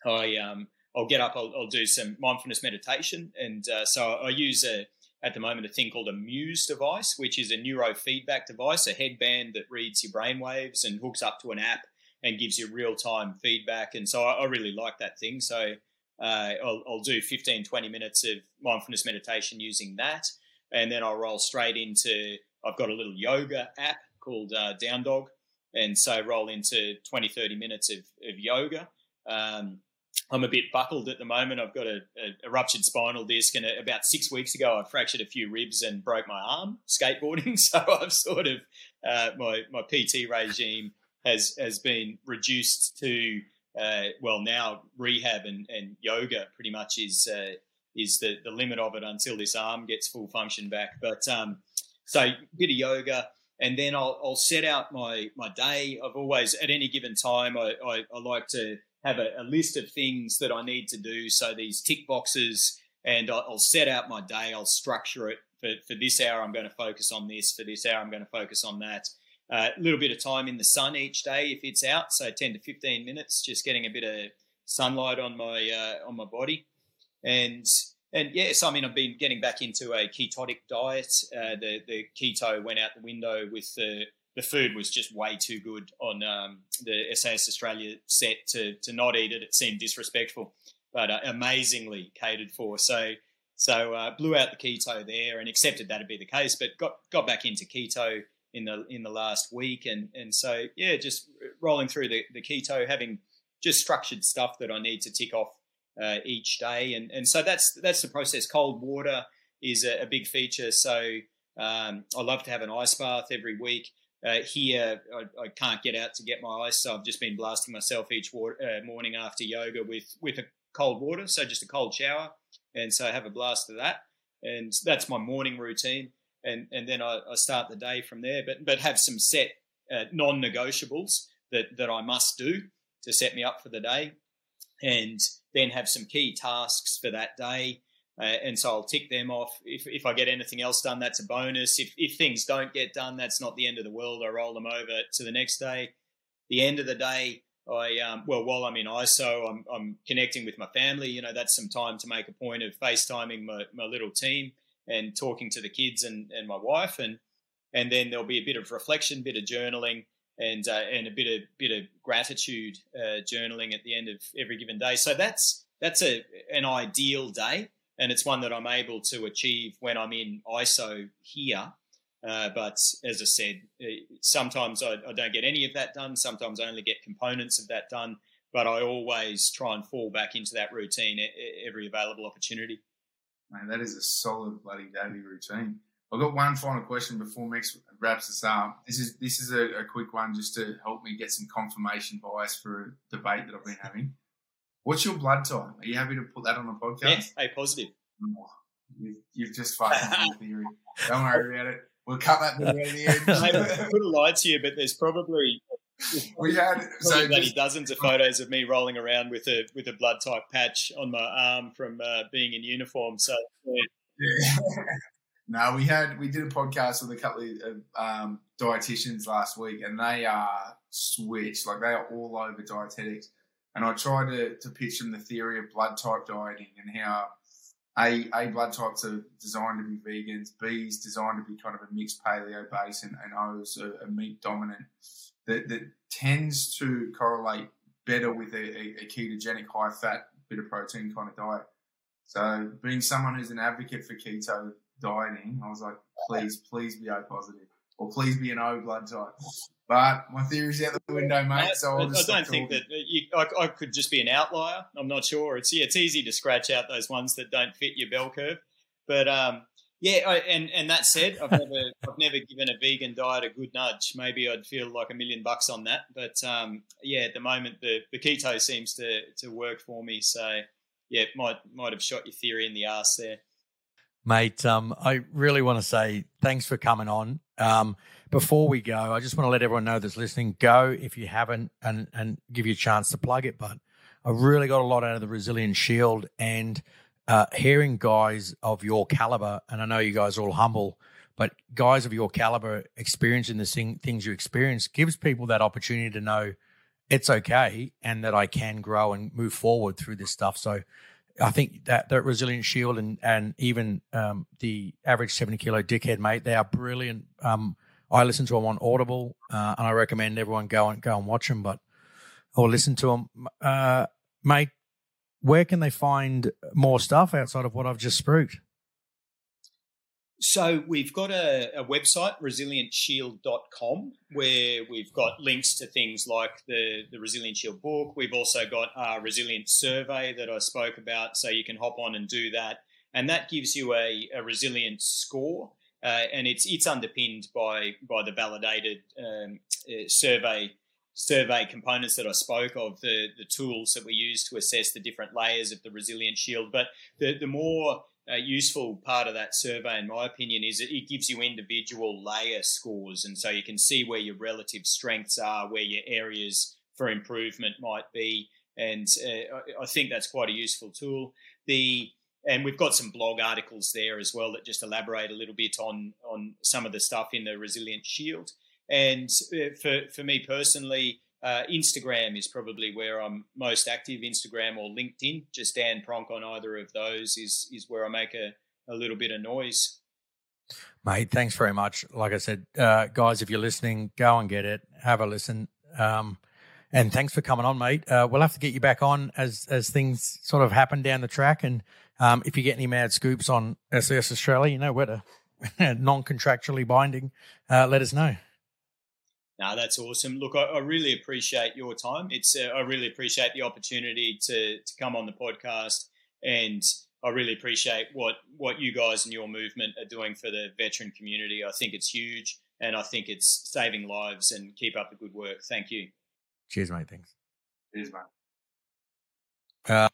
I um I'll get up, I'll, I'll do some mindfulness meditation, and uh, so I use a at the moment a thing called a Muse device, which is a neurofeedback device, a headband that reads your brain waves and hooks up to an app and gives you real time feedback. And so I, I, really like that thing. So uh, I'll, I'll, do 15, 20 minutes of mindfulness meditation using that. And then I'll roll straight into, I've got a little yoga app called uh, Down Dog. And so roll into 20, 30 minutes of, of yoga. Um, I'm a bit buckled at the moment. I've got a, a, a ruptured spinal disc, and a, about six weeks ago, I fractured a few ribs and broke my arm skateboarding. So I've sort of uh, my my PT regime has has been reduced to uh, well now rehab and, and yoga pretty much is uh, is the, the limit of it until this arm gets full function back. But um, so a bit of yoga, and then I'll, I'll set out my my day. I've always at any given time I, I, I like to have a, a, list of things that I need to do. So these tick boxes, and I'll, set out my day. I'll structure it for, for this hour. I'm going to focus on this. For this hour, I'm going to focus on that. A uh, little bit of time in the sun each day if it's out. So 10 to 15 minutes, just getting a bit of sunlight on my uh, on my body, and and yes, I mean I've been getting back into a ketotic diet. Uh, the the keto went out the window with the the food was just way too good on um, the SAS Australia set to to not eat it. It seemed disrespectful, but uh, amazingly catered for. So so uh, blew out the keto there and accepted that'd be the case, but got got back into keto in the in the last week, and and so yeah, just rolling through the, the keto, having just structured stuff that I need to tick off uh, each day, and and so that's that's the process. Cold water is a, a big feature, so um, I love to have an ice bath every week. Uh, here, I, I, can't get out to get my ice, so I've just been blasting myself each water, uh, morning after yoga with with a cold water, so just a cold shower, and so I have a blast of that. and that's my morning routine. And and then I, I start the day from there. But but have some set uh, non-negotiables that that I must do to set me up for the day, and then have some key tasks for that day. Uh, and so I'll tick them off. If, if I get anything else done, that's a bonus. If, if things don't get done, that's not the end of the world. I roll them over to the next day. The end of the day, I um, well, while I'm in ISO, I'm, I'm connecting with my family. You know, that's some time to make a point of FaceTiming my, my little team and talking to the kids and, and my wife, and and then there'll be a bit of reflection, bit of journaling, and uh, and a bit of bit of gratitude uh, journaling at the end of every given day. So that's that's a an ideal day, and it's one that I'm able to achieve when I'm in ISO here. Uh, but as I said, uh, sometimes I, I, don't get any of that done. Sometimes I only get components of that done. But I always try and fall back into that routine every available opportunity. Man, that is a solid bloody daily routine. I've got one final question before Max wraps us up. This is this is a, a, quick one just to help me get some confirmation bias for a debate that I've been having. What's your blood type? Are you happy to put that on the podcast? Yeah, A positive. Oh, you've, you've, just fucking theory. Don't worry about it. We'll cut that bit at the end. I could have lied to you, but there's probably we had so just, dozens of photos of me rolling around with a with a blood type patch on my arm from uh, being in uniform. So yeah. yeah. no, we had we did a podcast with a couple of um, dietitians last week, and they are switched like they are all over dietetics. And I tried to to pitch them the theory of blood type dieting and how a, A blood types are designed to be vegans, B is designed to be kind of a mixed paleo base, and, and O is a, a meat dominant that, that tends to correlate better with a, a ketogenic, high fat, bit of protein kind of diet. So, being someone who's an advocate for keto dieting, I was like, please, please be O positive, or please be an O blood type. But my theory's out the window, mate. So I'll I don't think that you, I, I, could just be an outlier. I'm not sure. It's yeah, it's easy to scratch out those ones that don't fit your bell curve. But um, yeah, I, and and that said, I've never I've never given a vegan diet a good nudge. Maybe I'd feel like a million bucks on that. But um, yeah, at the moment the, the keto seems to to work for me. So yeah, might might have shot your theory in the ass there. Mate, um, I really want to say thanks for coming on. Um, before we go, I just want to let everyone know that's listening, go if you haven't and, and give you a chance to plug it. But I really got a lot out of the Resilience Shield and uh, hearing guys of your caliber, and I know you guys are all humble, but guys of your caliber experiencing the thing, things you experience gives people that opportunity to know it's okay and that I can grow and move forward through this stuff. So I think that that resilience shield and and even um, the average seventy kilo dickhead mate, they are brilliant. Um, I listen to them on Audible, uh, and I recommend everyone go and go and watch them, but or listen to them, uh, mate. Where can they find more stuff outside of what I've just spruiked? So we've got a, a, website, resilienceshield.com, where we've got links to things like the, the Resilience Shield book. We've also got our resilient survey that I spoke about, so you can hop on and do that. And that gives you a, a resilience score, uh, and it's it's underpinned by by the validated um, uh, survey survey components that I spoke of, the the tools that we use to assess the different layers of the resilience shield. But the the more a useful part of that survey, in my opinion, is it gives you individual layer scores, and so you can see where your relative strengths are, where your areas for improvement might be, and uh, I think that's quite a useful tool. The and we've got some blog articles there as well that just elaborate a little bit on on some of the stuff in the Resilience Shield. And uh, for for me personally, uh, Instagram is probably where I'm most active. Instagram or LinkedIn, just Dan Pronk on either of those is is where I make a, a little bit of noise. Mate, thanks very much. Like I said, uh, guys, if you're listening, go and get it, have a listen. Um, and thanks for coming on, mate. Uh, we'll have to get you back on as as things sort of happen down the track. And um, if you get any mad scoops on SAS Australia, you know where to non contractually binding, uh, let us know. No, that's awesome. Look, I, I really appreciate your time. It's uh, I really appreciate the opportunity to to come on the podcast, and I really appreciate what what you guys and your movement are doing for the veteran community. I think it's huge, and I think it's saving lives. And keep up the good work. Thank you. Cheers, mate. Thanks. Cheers, mate. Uh,